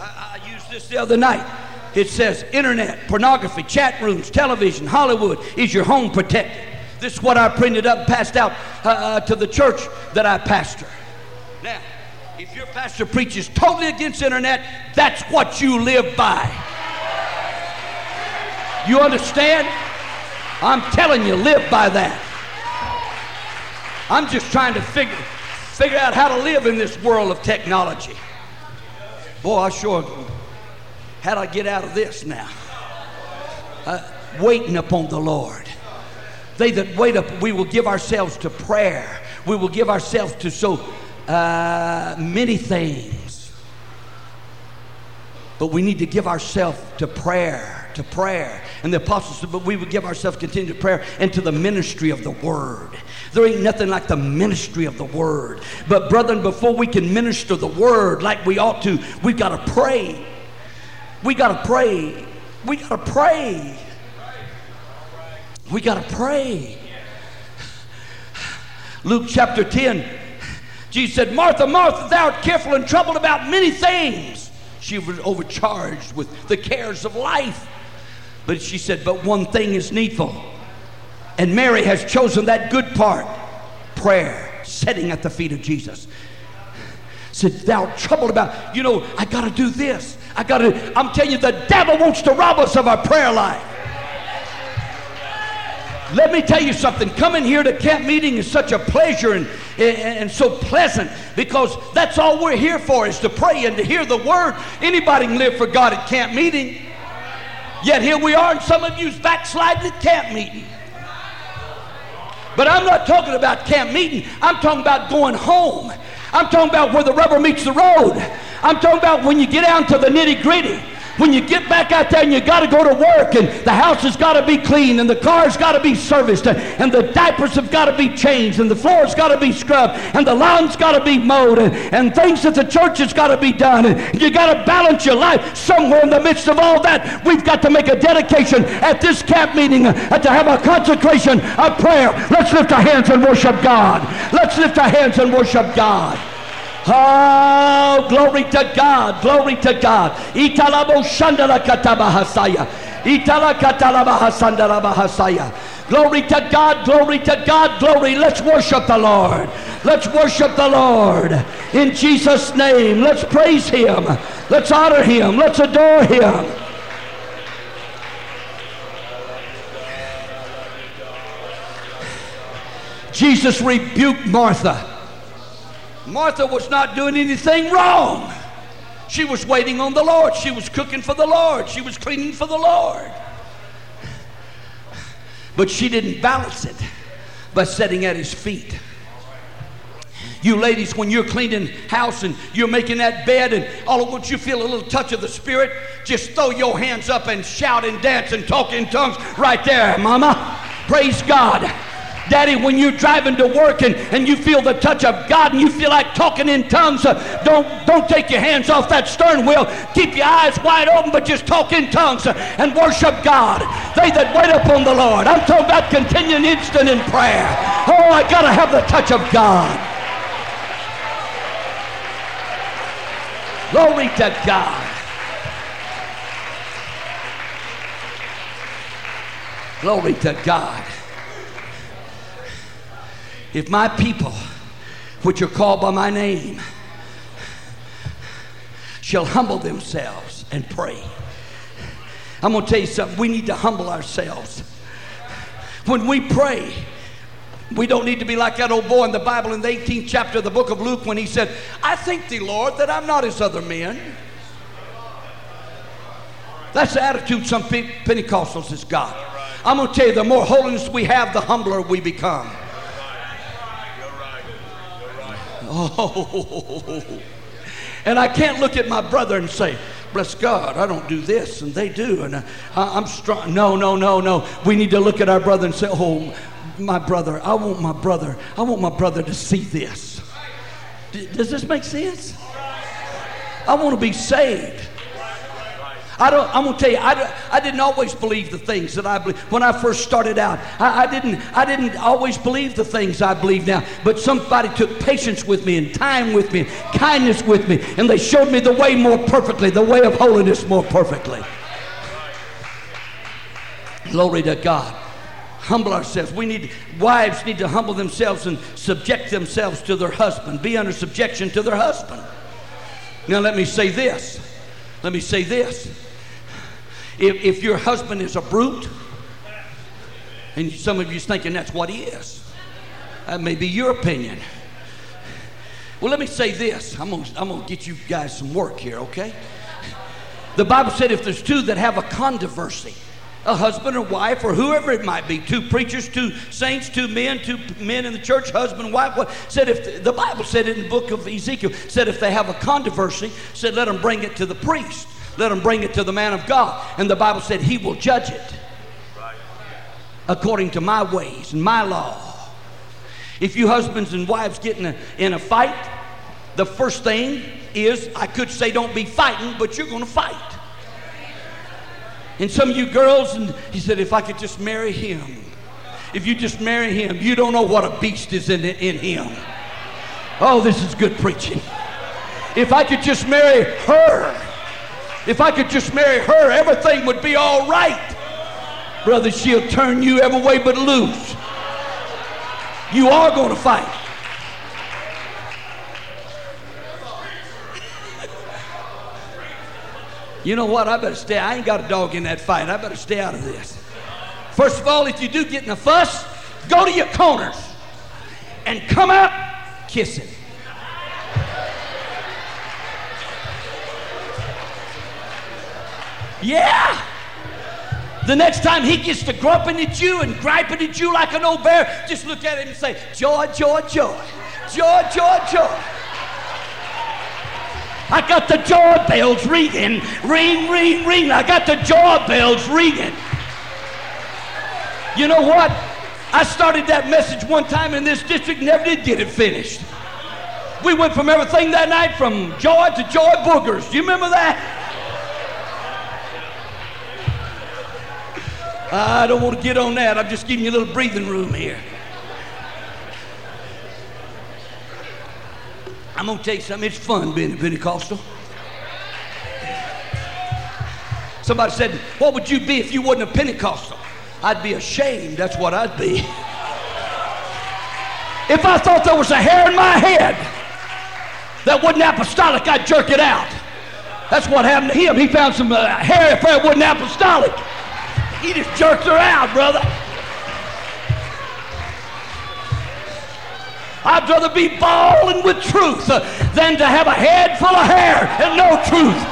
I, I used this the other night. It says, "Internet, pornography, chat rooms, television, Hollywood is your home protected." This is what I printed up and passed out uh, uh, to the church that I pastor. Now, if your pastor preaches totally against internet, that's what you live by. You understand? I'm telling you, live by that. I'm just trying to figure figure out how to live in this world of technology. Boy, I sure how do I get out of this now? Uh, waiting upon the Lord. They that wait up, we will give ourselves to prayer. We will give ourselves to so uh, many things. But we need to give ourselves to prayer, to prayer. And the apostles said, but we will give ourselves continue to prayer and to the ministry of the word. There ain't nothing like the ministry of the word. But brethren, before we can minister the word like we ought to, we've got to pray. We got to pray. We got to pray. We got to pray. Luke chapter 10, Jesus said, Martha, Martha, thou art careful and troubled about many things. She was overcharged with the cares of life. But she said, But one thing is needful. And Mary has chosen that good part prayer, sitting at the feet of Jesus. Said, Thou troubled about, you know, I got to do this. I got to, I'm telling you, the devil wants to rob us of our prayer life. Let me tell you something. Coming here to camp meeting is such a pleasure and, and, and, so pleasant because that's all we're here for is to pray and to hear the word. Anybody can live for God at camp meeting. Yet here we are, and some of you's backsliding at camp meeting. But I'm not talking about camp meeting. I'm talking about going home. I'm talking about where the rubber meets the road. I'm talking about when you get down to the nitty gritty. When you get back out there and you got to go to work and the house has got to be clean and the car's got to be serviced and the diapers have got to be changed and the floor's got to be scrubbed and the lawn's got to be mowed and, and things at the church has got to be done and you got to balance your life somewhere in the midst of all that. We've got to make a dedication at this camp meeting uh, to have a consecration of prayer. Let's lift our hands and worship God. Let's lift our hands and worship God. Oh, glory to God, glory to God. Italabo shandala katabahasaya. Itala katalabahasandala bahasaya. Glory to God, glory to God, glory. Let's worship the Lord. Let's worship the Lord in Jesus' name. Let's praise Him. Let's honor Him. Let's adore Him. Jesus rebuked Martha. Martha was not doing anything wrong. She was waiting on the Lord. She was cooking for the Lord. She was cleaning for the Lord. But she didn't balance it by sitting at his feet. You ladies, when you're cleaning house and you're making that bed and all of once you feel a little touch of the Spirit, just throw your hands up and shout and dance and talk in tongues right there, mama. Praise God. Daddy, when you're driving to work and, and you feel the touch of God and you feel like talking in tongues, uh, don't, don't take your hands off that stern wheel. Keep your eyes wide open, but just talk in tongues uh, and worship God. They that wait upon the Lord. I'm talking about continuing instant in prayer. Oh, I got to have the touch of God. Glory to God. Glory to God. If my people, which are called by my name, shall humble themselves and pray. I'm going to tell you something. We need to humble ourselves. When we pray, we don't need to be like that old boy in the Bible in the 18th chapter of the book of Luke when he said, I thank thee, Lord, that I'm not as other men. That's the attitude some Pentecostals has got. I'm going to tell you, the more holiness we have, the humbler we become. Oh, and I can't look at my brother and say, bless God, I don't do this and they do. And uh, I, am strong. No, no, no, no. We need to look at our brother and say, oh, my brother, I want my brother, I want my brother to see this. D- does this make sense? I want to be saved. I don't, I'm going to tell you, I, I didn't always believe the things that I believe. When I first started out, I, I, didn't, I didn't always believe the things I believe now. But somebody took patience with me and time with me and kindness with me. And they showed me the way more perfectly, the way of holiness more perfectly. Glory to God. Humble ourselves. We need, wives need to humble themselves and subject themselves to their husband, be under subjection to their husband. Now, let me say this. Let me say this. If, if your husband is a brute, and some of you thinking that's what he is, that may be your opinion. Well, let me say this. I'm gonna, I'm gonna get you guys some work here, okay? The Bible said if there's two that have a controversy, a husband or wife or whoever it might be two preachers two saints two men two men in the church husband wife what, said if the, bible said it in the book of ezekiel said if they have a controversy said let them bring it to the priest let them bring it to the man of god and the bible said he will judge it according to my ways and my law. If you husbands and wives get in a, in a fight the first thing is i could say don't be fighting but you're going to fight and some of you girls, and he said, if I could just marry him, if you just marry him, you don't know what a beast is in, in him. Oh, this is good preaching. If I could just marry her, if I could just marry her, everything would be all right. Brother, she'll turn you every way but loose. You are going to fight. You know what? I better stay. I ain't got a dog in that fight. I better stay out of this. First of all, if you do get in a fuss, go to your corners and come out kissing. Yeah. The next time he gets to grumping at you and griping at you like an old bear, just look at him and say, Joy, joy, joy. Joy, joy, joy. I got the joy bells ringing. Ring, ring, ring. I got the joy bells ringing. You know what? I started that message one time in this district, never did get it finished. We went from everything that night from joy to joy boogers. Do you remember that? I don't want to get on that. I'm just giving you a little breathing room here. I'm going to tell you something. It's fun being a Pentecostal. Somebody said, What would you be if you wasn't a Pentecostal? I'd be ashamed. That's what I'd be. If I thought there was a hair in my head that wasn't apostolic, I'd jerk it out. That's what happened to him. He found some uh, hair if it wasn't apostolic. He just jerked her out, brother. I'd rather be balling with truth than to have a head full of hair and no truth.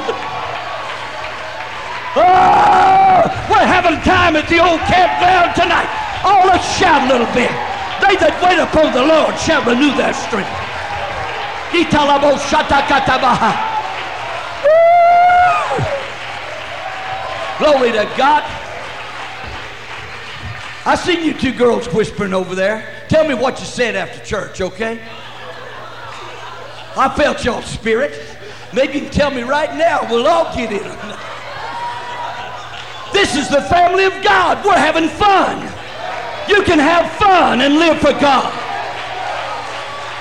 oh, we're having time at the old campground tonight. Oh, let's shout a little bit. They that wait upon the Lord shall renew their strength. Glory to God. I seen you two girls whispering over there. Tell me what you said after church, okay? I felt your spirit. Maybe you can tell me right now. We'll all get in. This is the family of God. We're having fun. You can have fun and live for God.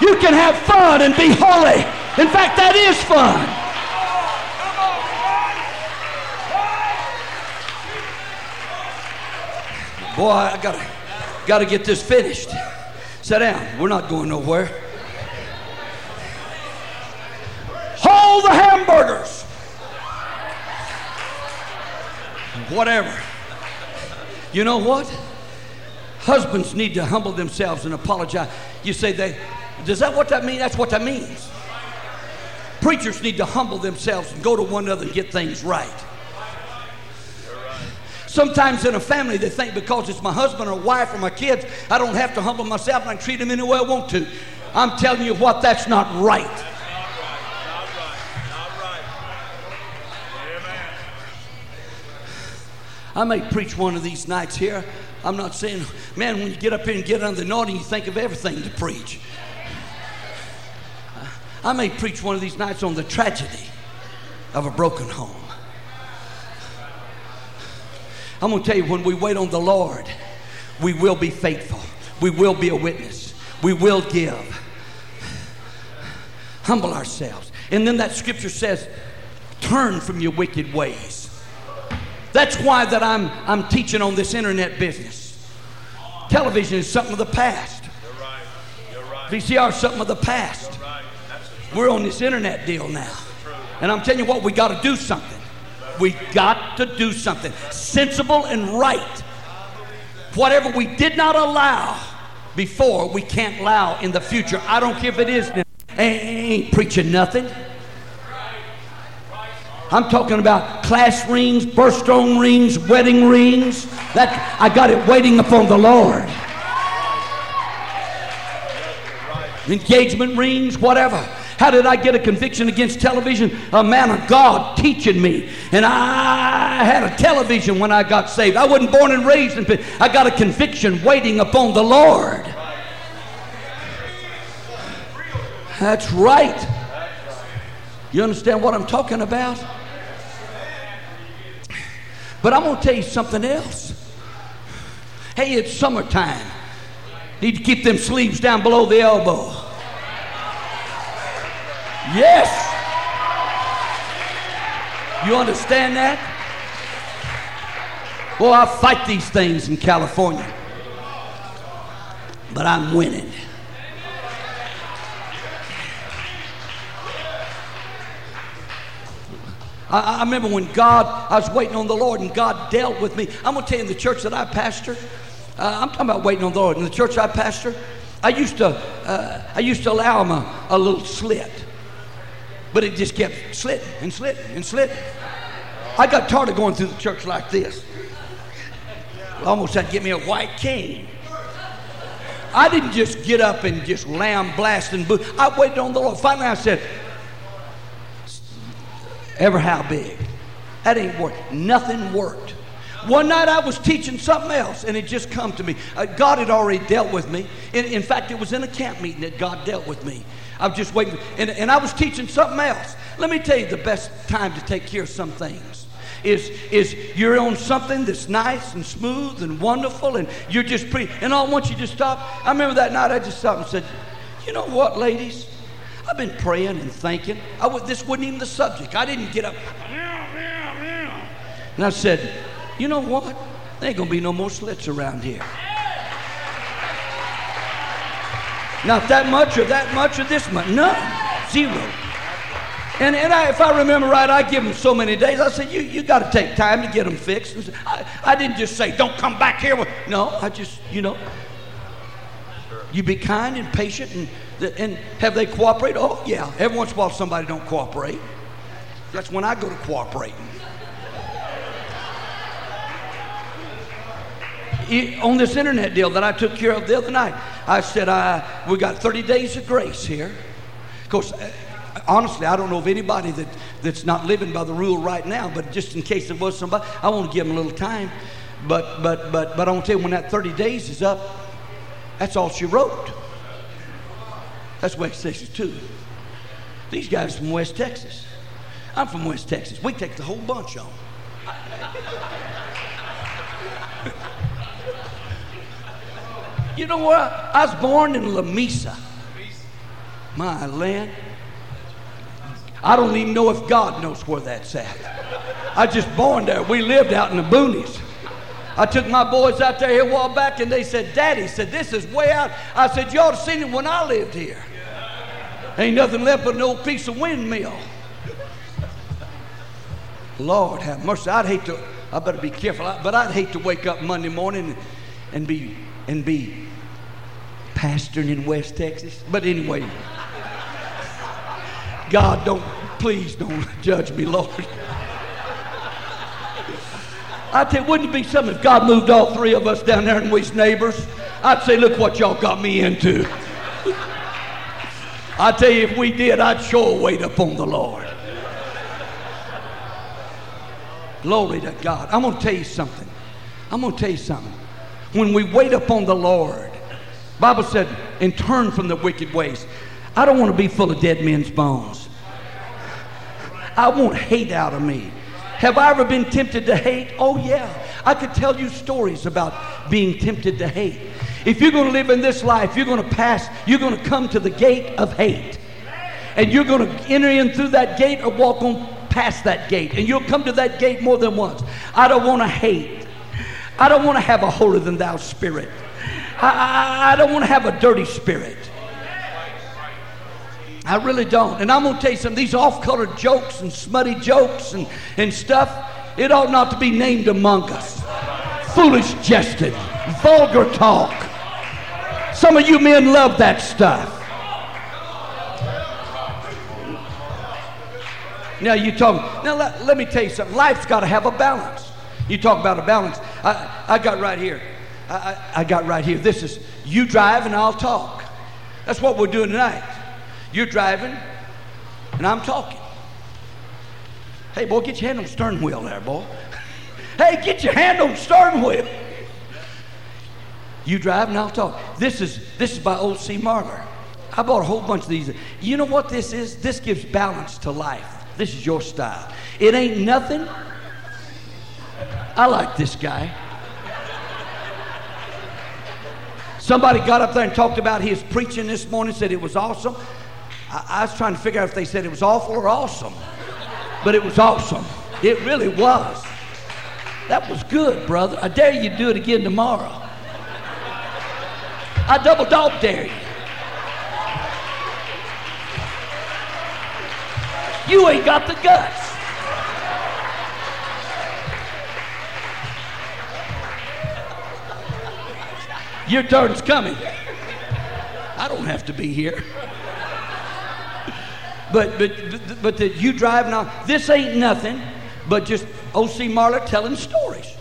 You can have fun and be holy. In fact, that is fun. Boy, I gotta, gotta get this finished. Sit down. We're not going nowhere. Hold the hamburgers. Whatever. You know what? Husbands need to humble themselves and apologize. You say they, does that what that mean? That's what that means. Preachers need to humble themselves and go to one another and get things right. Sometimes in a family, they think because it's my husband or wife or my kids, I don't have to humble myself and I can treat them any way I want to. I'm telling you what, that's not right. Not right. Not right. Amen. I may preach one of these nights here. I'm not saying, man, when you get up here and get under the anointing, you think of everything to preach. I may preach one of these nights on the tragedy of a broken home. I'm going to tell you, when we wait on the Lord, we will be faithful. We will be a witness. We will give. Humble ourselves. And then that scripture says, turn from your wicked ways. That's why that I'm, I'm teaching on this internet business. Television is something of the past. You're right. You're right. VCR is something of the past. Right. We're on this internet deal now. And I'm telling you what, we got to do something. We got to do something sensible and right. Whatever we did not allow before, we can't allow in the future. I don't care if it is. now. Ain't, ain't preaching nothing. I'm talking about class rings, birthstone rings, wedding rings. That I got it waiting upon the Lord. Engagement rings, whatever. How did I get a conviction against television? A man of God teaching me. And I had a television when I got saved. I wasn't born and raised in. I got a conviction waiting upon the Lord. That's right. You understand what I'm talking about? But I'm going to tell you something else. Hey, it's summertime. Need to keep them sleeves down below the elbow. Yes. You understand that? Well, I fight these things in California. But I'm winning. I, I remember when God, I was waiting on the Lord and God dealt with me. I'm going to tell you in the church that I pastor, uh, I'm talking about waiting on the Lord. In the church I pastor, I used to, uh, I used to allow him a, a little slit. But it just kept slitting and slitting and slitting. I got tired of going through the church like this. Almost had to get me a white cane. I didn't just get up and just lamb blast and boo. I waited on the Lord. Finally, I said, ever how big? That ain't worked. Nothing worked. One night I was teaching something else, and it just come to me. Uh, God had already dealt with me. In, in fact, it was in a camp meeting that God dealt with me. I was just waiting, and, and I was teaching something else. Let me tell you, the best time to take care of some things is is you're on something that's nice and smooth and wonderful, and you're just pretty. And I want you to stop. I remember that night I just stopped and said, "You know what, ladies? I've been praying and thinking. i I w- this wasn't even the subject. I didn't get up. And I said, you know what? There ain't gonna be no more slits around here. Not that much or that much or this much. None. Zero. And, and I, if I remember right, I give them so many days. I said, you, you got to take time to get them fixed. I, I didn't just say, don't come back here. With, no, I just, you know, you be kind and patient and, and have they cooperate? Oh, yeah. Every once in a while somebody don't cooperate. That's when I go to cooperating. On this internet deal that I took care of the other night, I said, I, we got 30 days of grace here. Of course, uh, honestly, I don't know of anybody that, that's not living by the rule right now, but just in case there was somebody, I want to give them a little time. But, but, but, but I want to tell you, when that 30 days is up, that's all she wrote. That's West Texas, too. These guys from West Texas. I'm from West Texas. We take the whole bunch on. You know what? I was born in Lamesa. My land. I don't even know if God knows where that's at. I just born there. We lived out in the boonies. I took my boys out there a while back and they said, Daddy said, this is way out. I said, you ought to seen it when I lived here. Ain't nothing left but an old piece of windmill. Lord have mercy. I'd hate to, I better be careful, but I'd hate to wake up Monday morning and be, and be pastoring in West Texas. But anyway, God, don't, please don't judge me, Lord. I tell you, wouldn't it be something if God moved all three of us down there and we's neighbors? I'd say, look what y'all got me into. I tell you, if we did, I'd sure wait upon the Lord. Glory to God. I'm going to tell you something. I'm going to tell you something. When we wait upon the Lord, Bible said, and turn from the wicked ways. I don't want to be full of dead men's bones. I want hate out of me. Have I ever been tempted to hate? Oh, yeah. I could tell you stories about being tempted to hate. If you're going to live in this life, you're going to pass, you're going to come to the gate of hate. And you're going to enter in through that gate or walk on past that gate. And you'll come to that gate more than once. I don't want to hate. I don't want to have a holier than thou spirit. I, I, don't want to have a dirty spirit. I really don't. And I'm going to tell you something these off color jokes and smutty jokes and, and stuff, it ought not to be named among us. Foolish jesting, vulgar talk. Some of you men love that stuff. Now you talk. Now let, let me tell you something. Life's got to have a balance. You talk about a balance. I, I got right here. I, I, got right here. This is you drive and I'll talk. That's what we're doing tonight. You're driving and I'm talking. Hey, boy, get your hand on the stern wheel there, boy. hey, get your hand on the stern wheel. You drive and I'll talk. This is this is by O.C. Marler. I bought a whole bunch of these. You know what this is? This gives balance to life. This is your style. It ain't nothing. I like this guy. Somebody got up there and talked about his preaching this morning, said it was awesome. I, I was trying to figure out if they said it was awful or awesome, but it was awesome. It really was. That was good, brother. I dare you to do it again tomorrow. I double dog dare you. You ain't got the guts. Your turn's coming. I don't have to be here. But but but that you drive now. This ain't nothing but just O.C. Marler telling stories.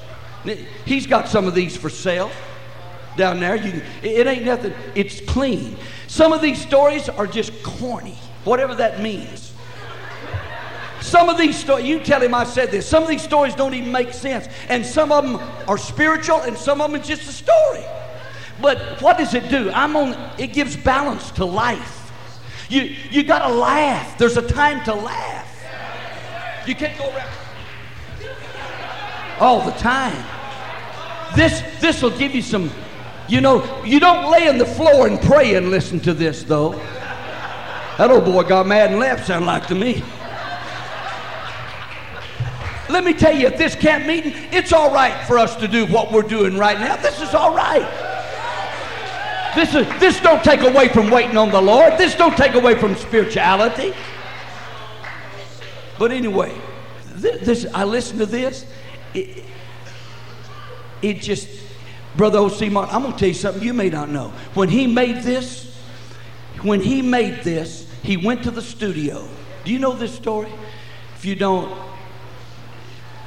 He's got some of these for sale down there. You, it ain't nothing. It's clean. Some of these stories are just corny, whatever that means. Some of these stories, you tell him I said this. Some of these stories don't even make sense, and some of them are spiritual, and some of them is just a story. But what does it do? I'm on it gives balance to life. You you gotta laugh. There's a time to laugh. You can't go around all the time. This this will give you some, you know, you don't lay on the floor and pray and listen to this though. That old boy got mad and left, sound like to me. Let me tell you, at this camp meeting, it's all right for us to do what we're doing right now. This is all right. This is this don't take away from waiting on the Lord. This don't take away from spirituality. But anyway, this, this I listen to this. It, it just, brother O.C. Marler, I'm gonna tell you something you may not know. When he made this, when he made this, he went to the studio. Do you know this story? If you don't,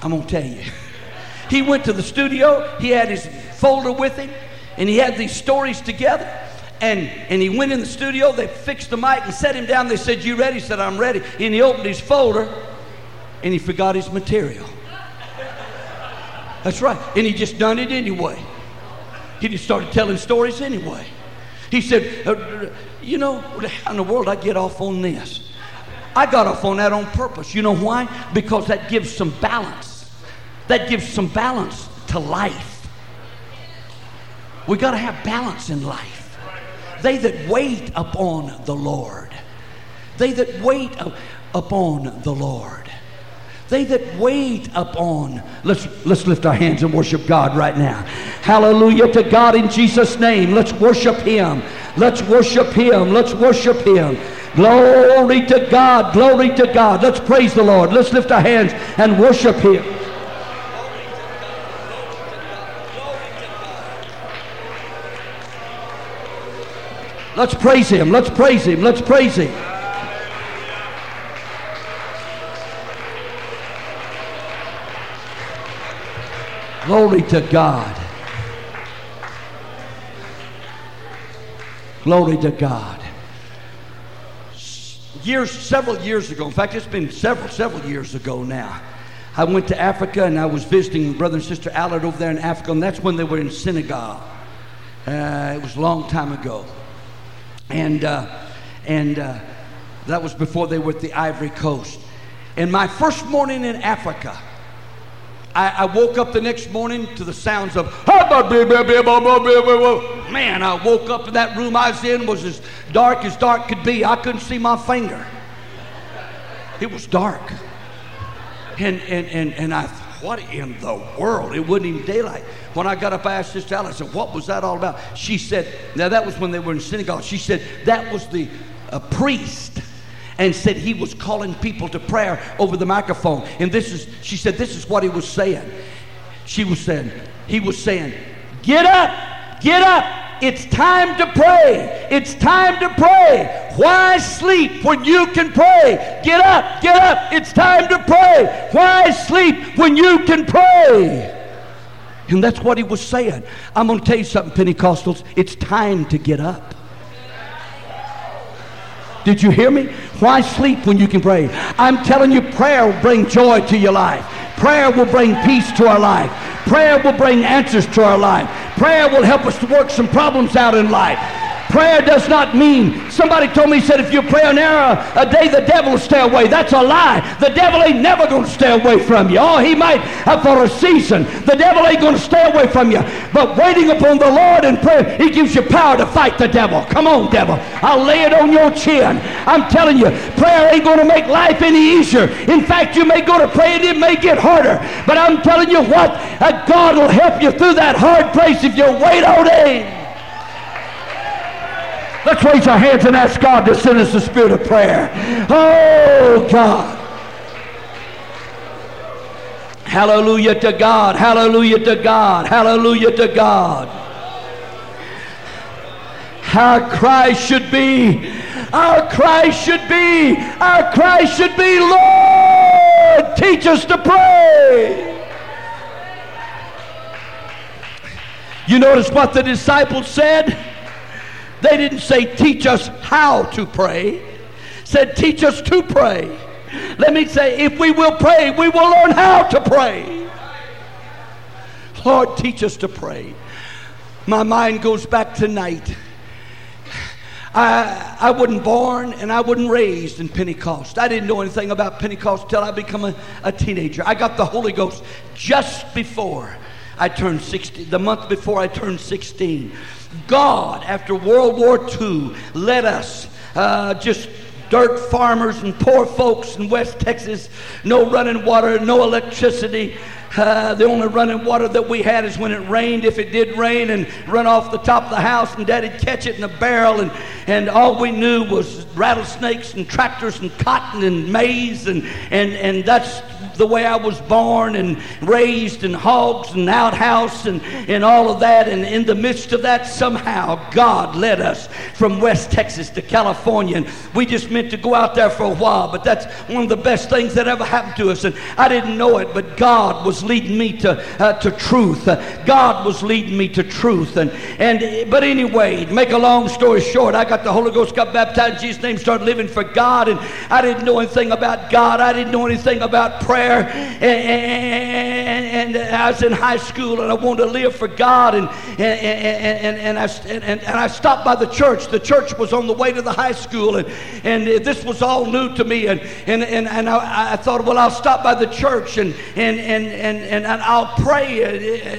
I'm gonna tell you. He went to the studio. He had his folder with him and he had these stories together. And, and he went in the studio, they fixed the mic and set him down. They said, You ready? He said, I'm ready. And he opened his folder and he forgot his material. That's right. And he just done it anyway. He just started telling stories anyway. He said, uh, You know, how in the world I get off on this? I got off on that on purpose. You know why? Because that gives some balance. That gives some balance to life. We got to have balance in life. They that wait upon the Lord. They that wait upon the Lord. They that wait upon. Let's let's lift our hands and worship God right now. Hallelujah to God in Jesus' name. Let's worship Him. Let's worship Him. Let's worship Him. Glory to God. Glory to God. Let's praise the Lord. Let's lift our hands and worship Him. Let's praise Him. Let's praise Him. Let's praise Him. Glory to God. Glory to God. Years, several years ago, in fact, it's been several, several years ago now. I went to Africa and I was visiting brother and sister Allard over there in Africa, and that's when they were in Senegal. Uh, it was a long time ago. And, uh, and uh, that was before they were at the Ivory Coast. And my first morning in Africa, I, I, woke up the next morning to the sounds of man. I woke up in that room I was in was as dark as dark could be. I couldn't see my finger. It was dark, and and and and I what in the world? It wasn't even daylight. When I got up, I asked Sister Alice, I said, What was that all about? She said, Now that was when they were in Senegal. She said, That was the a priest and said he was calling people to prayer over the microphone. And this is, she said, This is what he was saying. She was saying, He was saying, Get up, get up. It's time to pray. It's time to pray. Why sleep when you can pray? Get up, get up. It's time to pray. Why sleep when you can pray? And that's what he was saying. I'm going to tell you something, Pentecostals. It's time to get up. Did you hear me? Why sleep when you can pray? I'm telling you, prayer will bring joy to your life. Prayer will bring peace to our life. Prayer will bring answers to our life. Prayer will help us to work some problems out in life. Prayer does not mean, somebody told me, said, if you pray an hour a day, the devil will stay away. That's a lie. The devil ain't never going to stay away from you. Oh, he might for a season. The devil ain't going to stay away from you. But waiting upon the Lord in prayer, he gives you power to fight the devil. Come on, devil. I'll lay it on your chin. I'm telling you, prayer ain't going to make life any easier. In fact, you may go to pray and it may get harder. But I'm telling you what, God will help you through that hard place if you wait on him. Let's raise our hands and ask God to send us the spirit of prayer. Oh, God. Hallelujah to God. Hallelujah to God. Hallelujah to God. Our cry should be, our cry should be, our cry should be, Lord, teach us to pray. You notice what the disciples said? They didn't say, teach us how to pray. Said, teach us to pray. Let me say, if we will pray, we will learn how to pray. Lord, teach us to pray. My mind goes back tonight. I, I wasn't born and I wasn't raised in Pentecost. I didn't know anything about Pentecost till I became a, a teenager. I got the Holy Ghost just before I turned 16, the month before I turned 16. God, after World War II, let us uh, just dirt farmers and poor folks in West Texas, no running water, no electricity, Uh, the only running water that we had is when it rained, if it did rain, and run off the top of the house, and Daddy'd catch it in a barrel. And, and all we knew was rattlesnakes and tractors and cotton and maize. And, and, and that's the way I was born and raised, and hogs and outhouse and, and all of that. And in the midst of that, somehow God led us from West Texas to California. And we just meant to go out there for a while, but that's one of the best things that ever happened to us. And I didn't know it, but God was leading me to, uh, to truth. Uh, God was leading me to truth. And, and, but anyway, make a long story short, I got the Holy Ghost, got baptized in Jesus' name, started living for God. And I didn't know anything about God. I didn't know anything about prayer prayer. And, and, and, I was in high school and I wanted to live for God. And, and, and, I, and, and I stopped by the church. The church was on the way to the high school. And, and this was all new to me. And, and, and, and I, I thought, well, I'll stop by the church and, and, and, and, and I'll pray.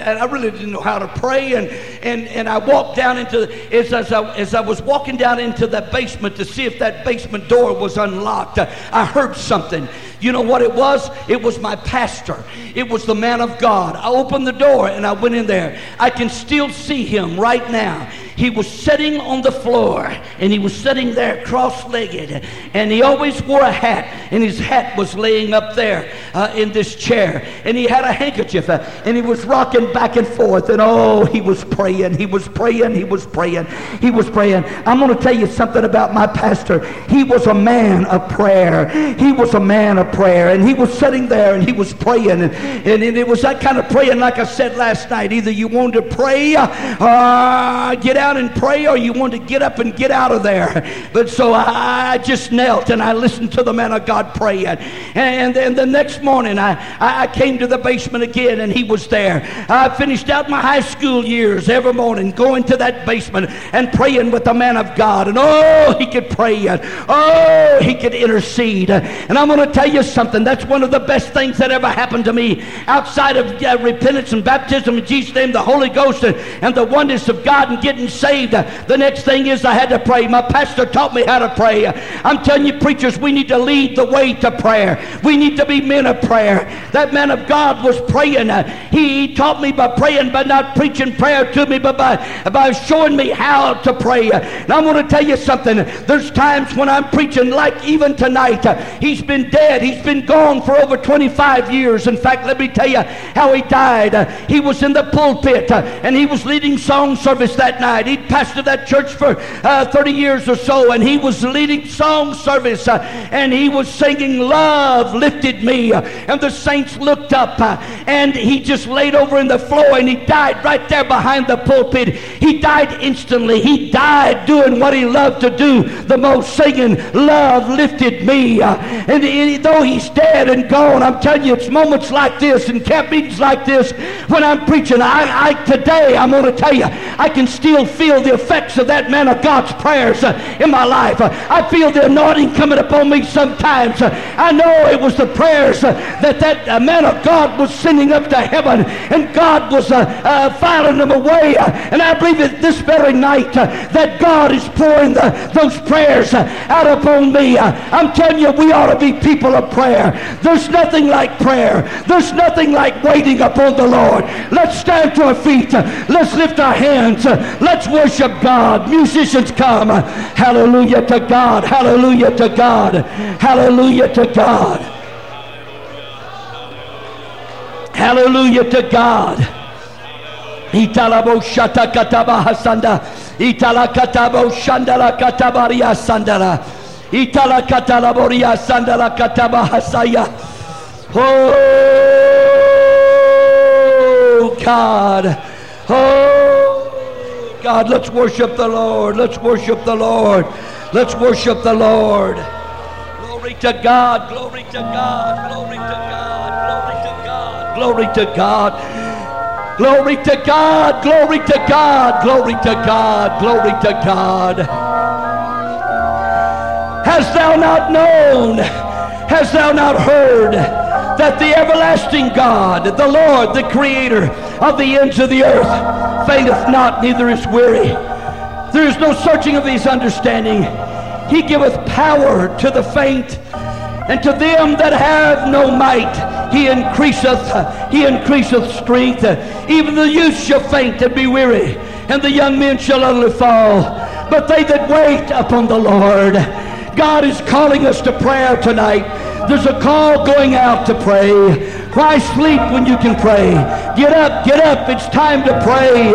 And I really didn't know how to pray. And, and, and I walked down into, as, as, I, as I was walking down into that basement to see if that basement door was unlocked, I heard something. You know what it was? It was my pastor. It was the man of God. I opened the door and I went in there. I can still see him right now. He was sitting on the floor and he was sitting there cross legged. And he always wore a hat, and his hat was laying up there uh, in this chair. And he had a handkerchief uh, and he was rocking back and forth. And oh, he was praying, he was praying, he was praying, he was praying. I'm going to tell you something about my pastor. He was a man of prayer. He was a man of prayer. And he was sitting there and he was praying. And, and, it was that kind of praying, like I said last night. Either you wanted to pray uh, get out and pray or you want to get up and get out of there. But so I just knelt and I listened to the man of God praying. And then the next morning I, I came to the basement again and he was there. I finished out my high school years every morning going to that basement and praying with the man of God. And oh, he could pray. And oh, he could intercede. And I'm going to tell you something. That's one of the best things that ever happened to me outside of uh, repentance and baptism in Jesus' name, the Holy Ghost, and, and the oneness of God and getting saved. The next thing is I had to pray. My pastor taught me how to pray. I'm telling you, preachers, we need to lead the way to prayer. We need to be men of prayer. That man of God was praying. He taught me by praying, by not preaching prayer to me, but by, by showing me how to pray. And I'm going to tell you something. There's times when I'm preaching, like even tonight, he's been dead. He's been gone for over 25 years. In fact, let me tell you how he died. He was in the pulpit and he was leading song service that night. He'd pastored that church for uh, 30 years or so, and he was leading song service, uh, and he was singing Love Lifted Me. and the saints looked up, uh, and he just laid over in the floor, and he died right there behind the pulpit. He died instantly. He died doing what he loved to do the most, singing Love Lifted Me. Uh, and, and though he's dead and gone, I'm telling you, it's moments like this and camp meetings like this when I'm preaching. I, I today, I'm going to tell you, I can still feel the effects of that man of God's prayers uh, in my life. I feel the anointing coming upon me sometimes. I know it was the prayers uh, that that uh, man of God was sending up to heaven, and God was filing them away. and I believe that this very night that God is pouring the, those prayers out upon me. I'm telling you, we ought to be people of prayer. There's nothing like prayer. There's nothing like waiting upon the Lord. Let's stand to our feet. Let's lift our hands. Let's Let's worship God. Musicians come. Hallelujah to God. Hallelujah to God. Hallelujah to God. Hallelujah to God. Italabo shata kataba hasanda. Itala katabo shandala katabaria sandala. Itala katalaboria sandala kataba hasaya. Oh God. Oh God. Let's worship the Lord. Let's worship the Lord. Let's worship the Lord. Glory to God. Glory to God. Glory to God. Glory to God. Glory to God. Glory to God. Glory to God. Glory to God. Glory to God. Hast thou not known? Hast thou not heard that the everlasting God, the Lord, the Creator of the ends of the earth, fainteth not, neither is weary. There is no searching of his understanding. He giveth power to the faint, and to them that have no might, He increaseth, He increaseth strength. Even the youth shall faint and be weary, and the young men shall utterly fall. But they that wait upon the Lord, God is calling us to prayer tonight. There's a call going out to pray. Why sleep when you can pray? Get up, get up. It's time to pray.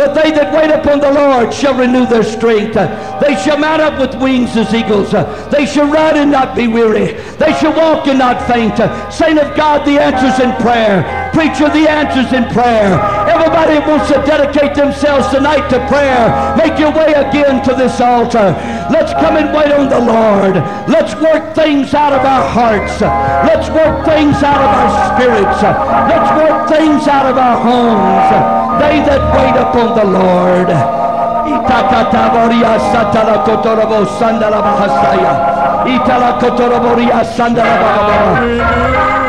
But they that wait upon the Lord shall renew their strength. They shall mount up with wings as eagles. They shall run and not be weary. They shall walk and not faint. Saint of God, the answer's in prayer. Preacher, the answer's in prayer. Everybody wants to dedicate themselves tonight to prayer. Make your way again to this altar. Let's come and wait on the Lord. Let's work things out of our hearts. Let's work things out of our spirits. Let's work things out of our homes. They that wait upon the Lord. Itala kotoroboria sandala bahasaya.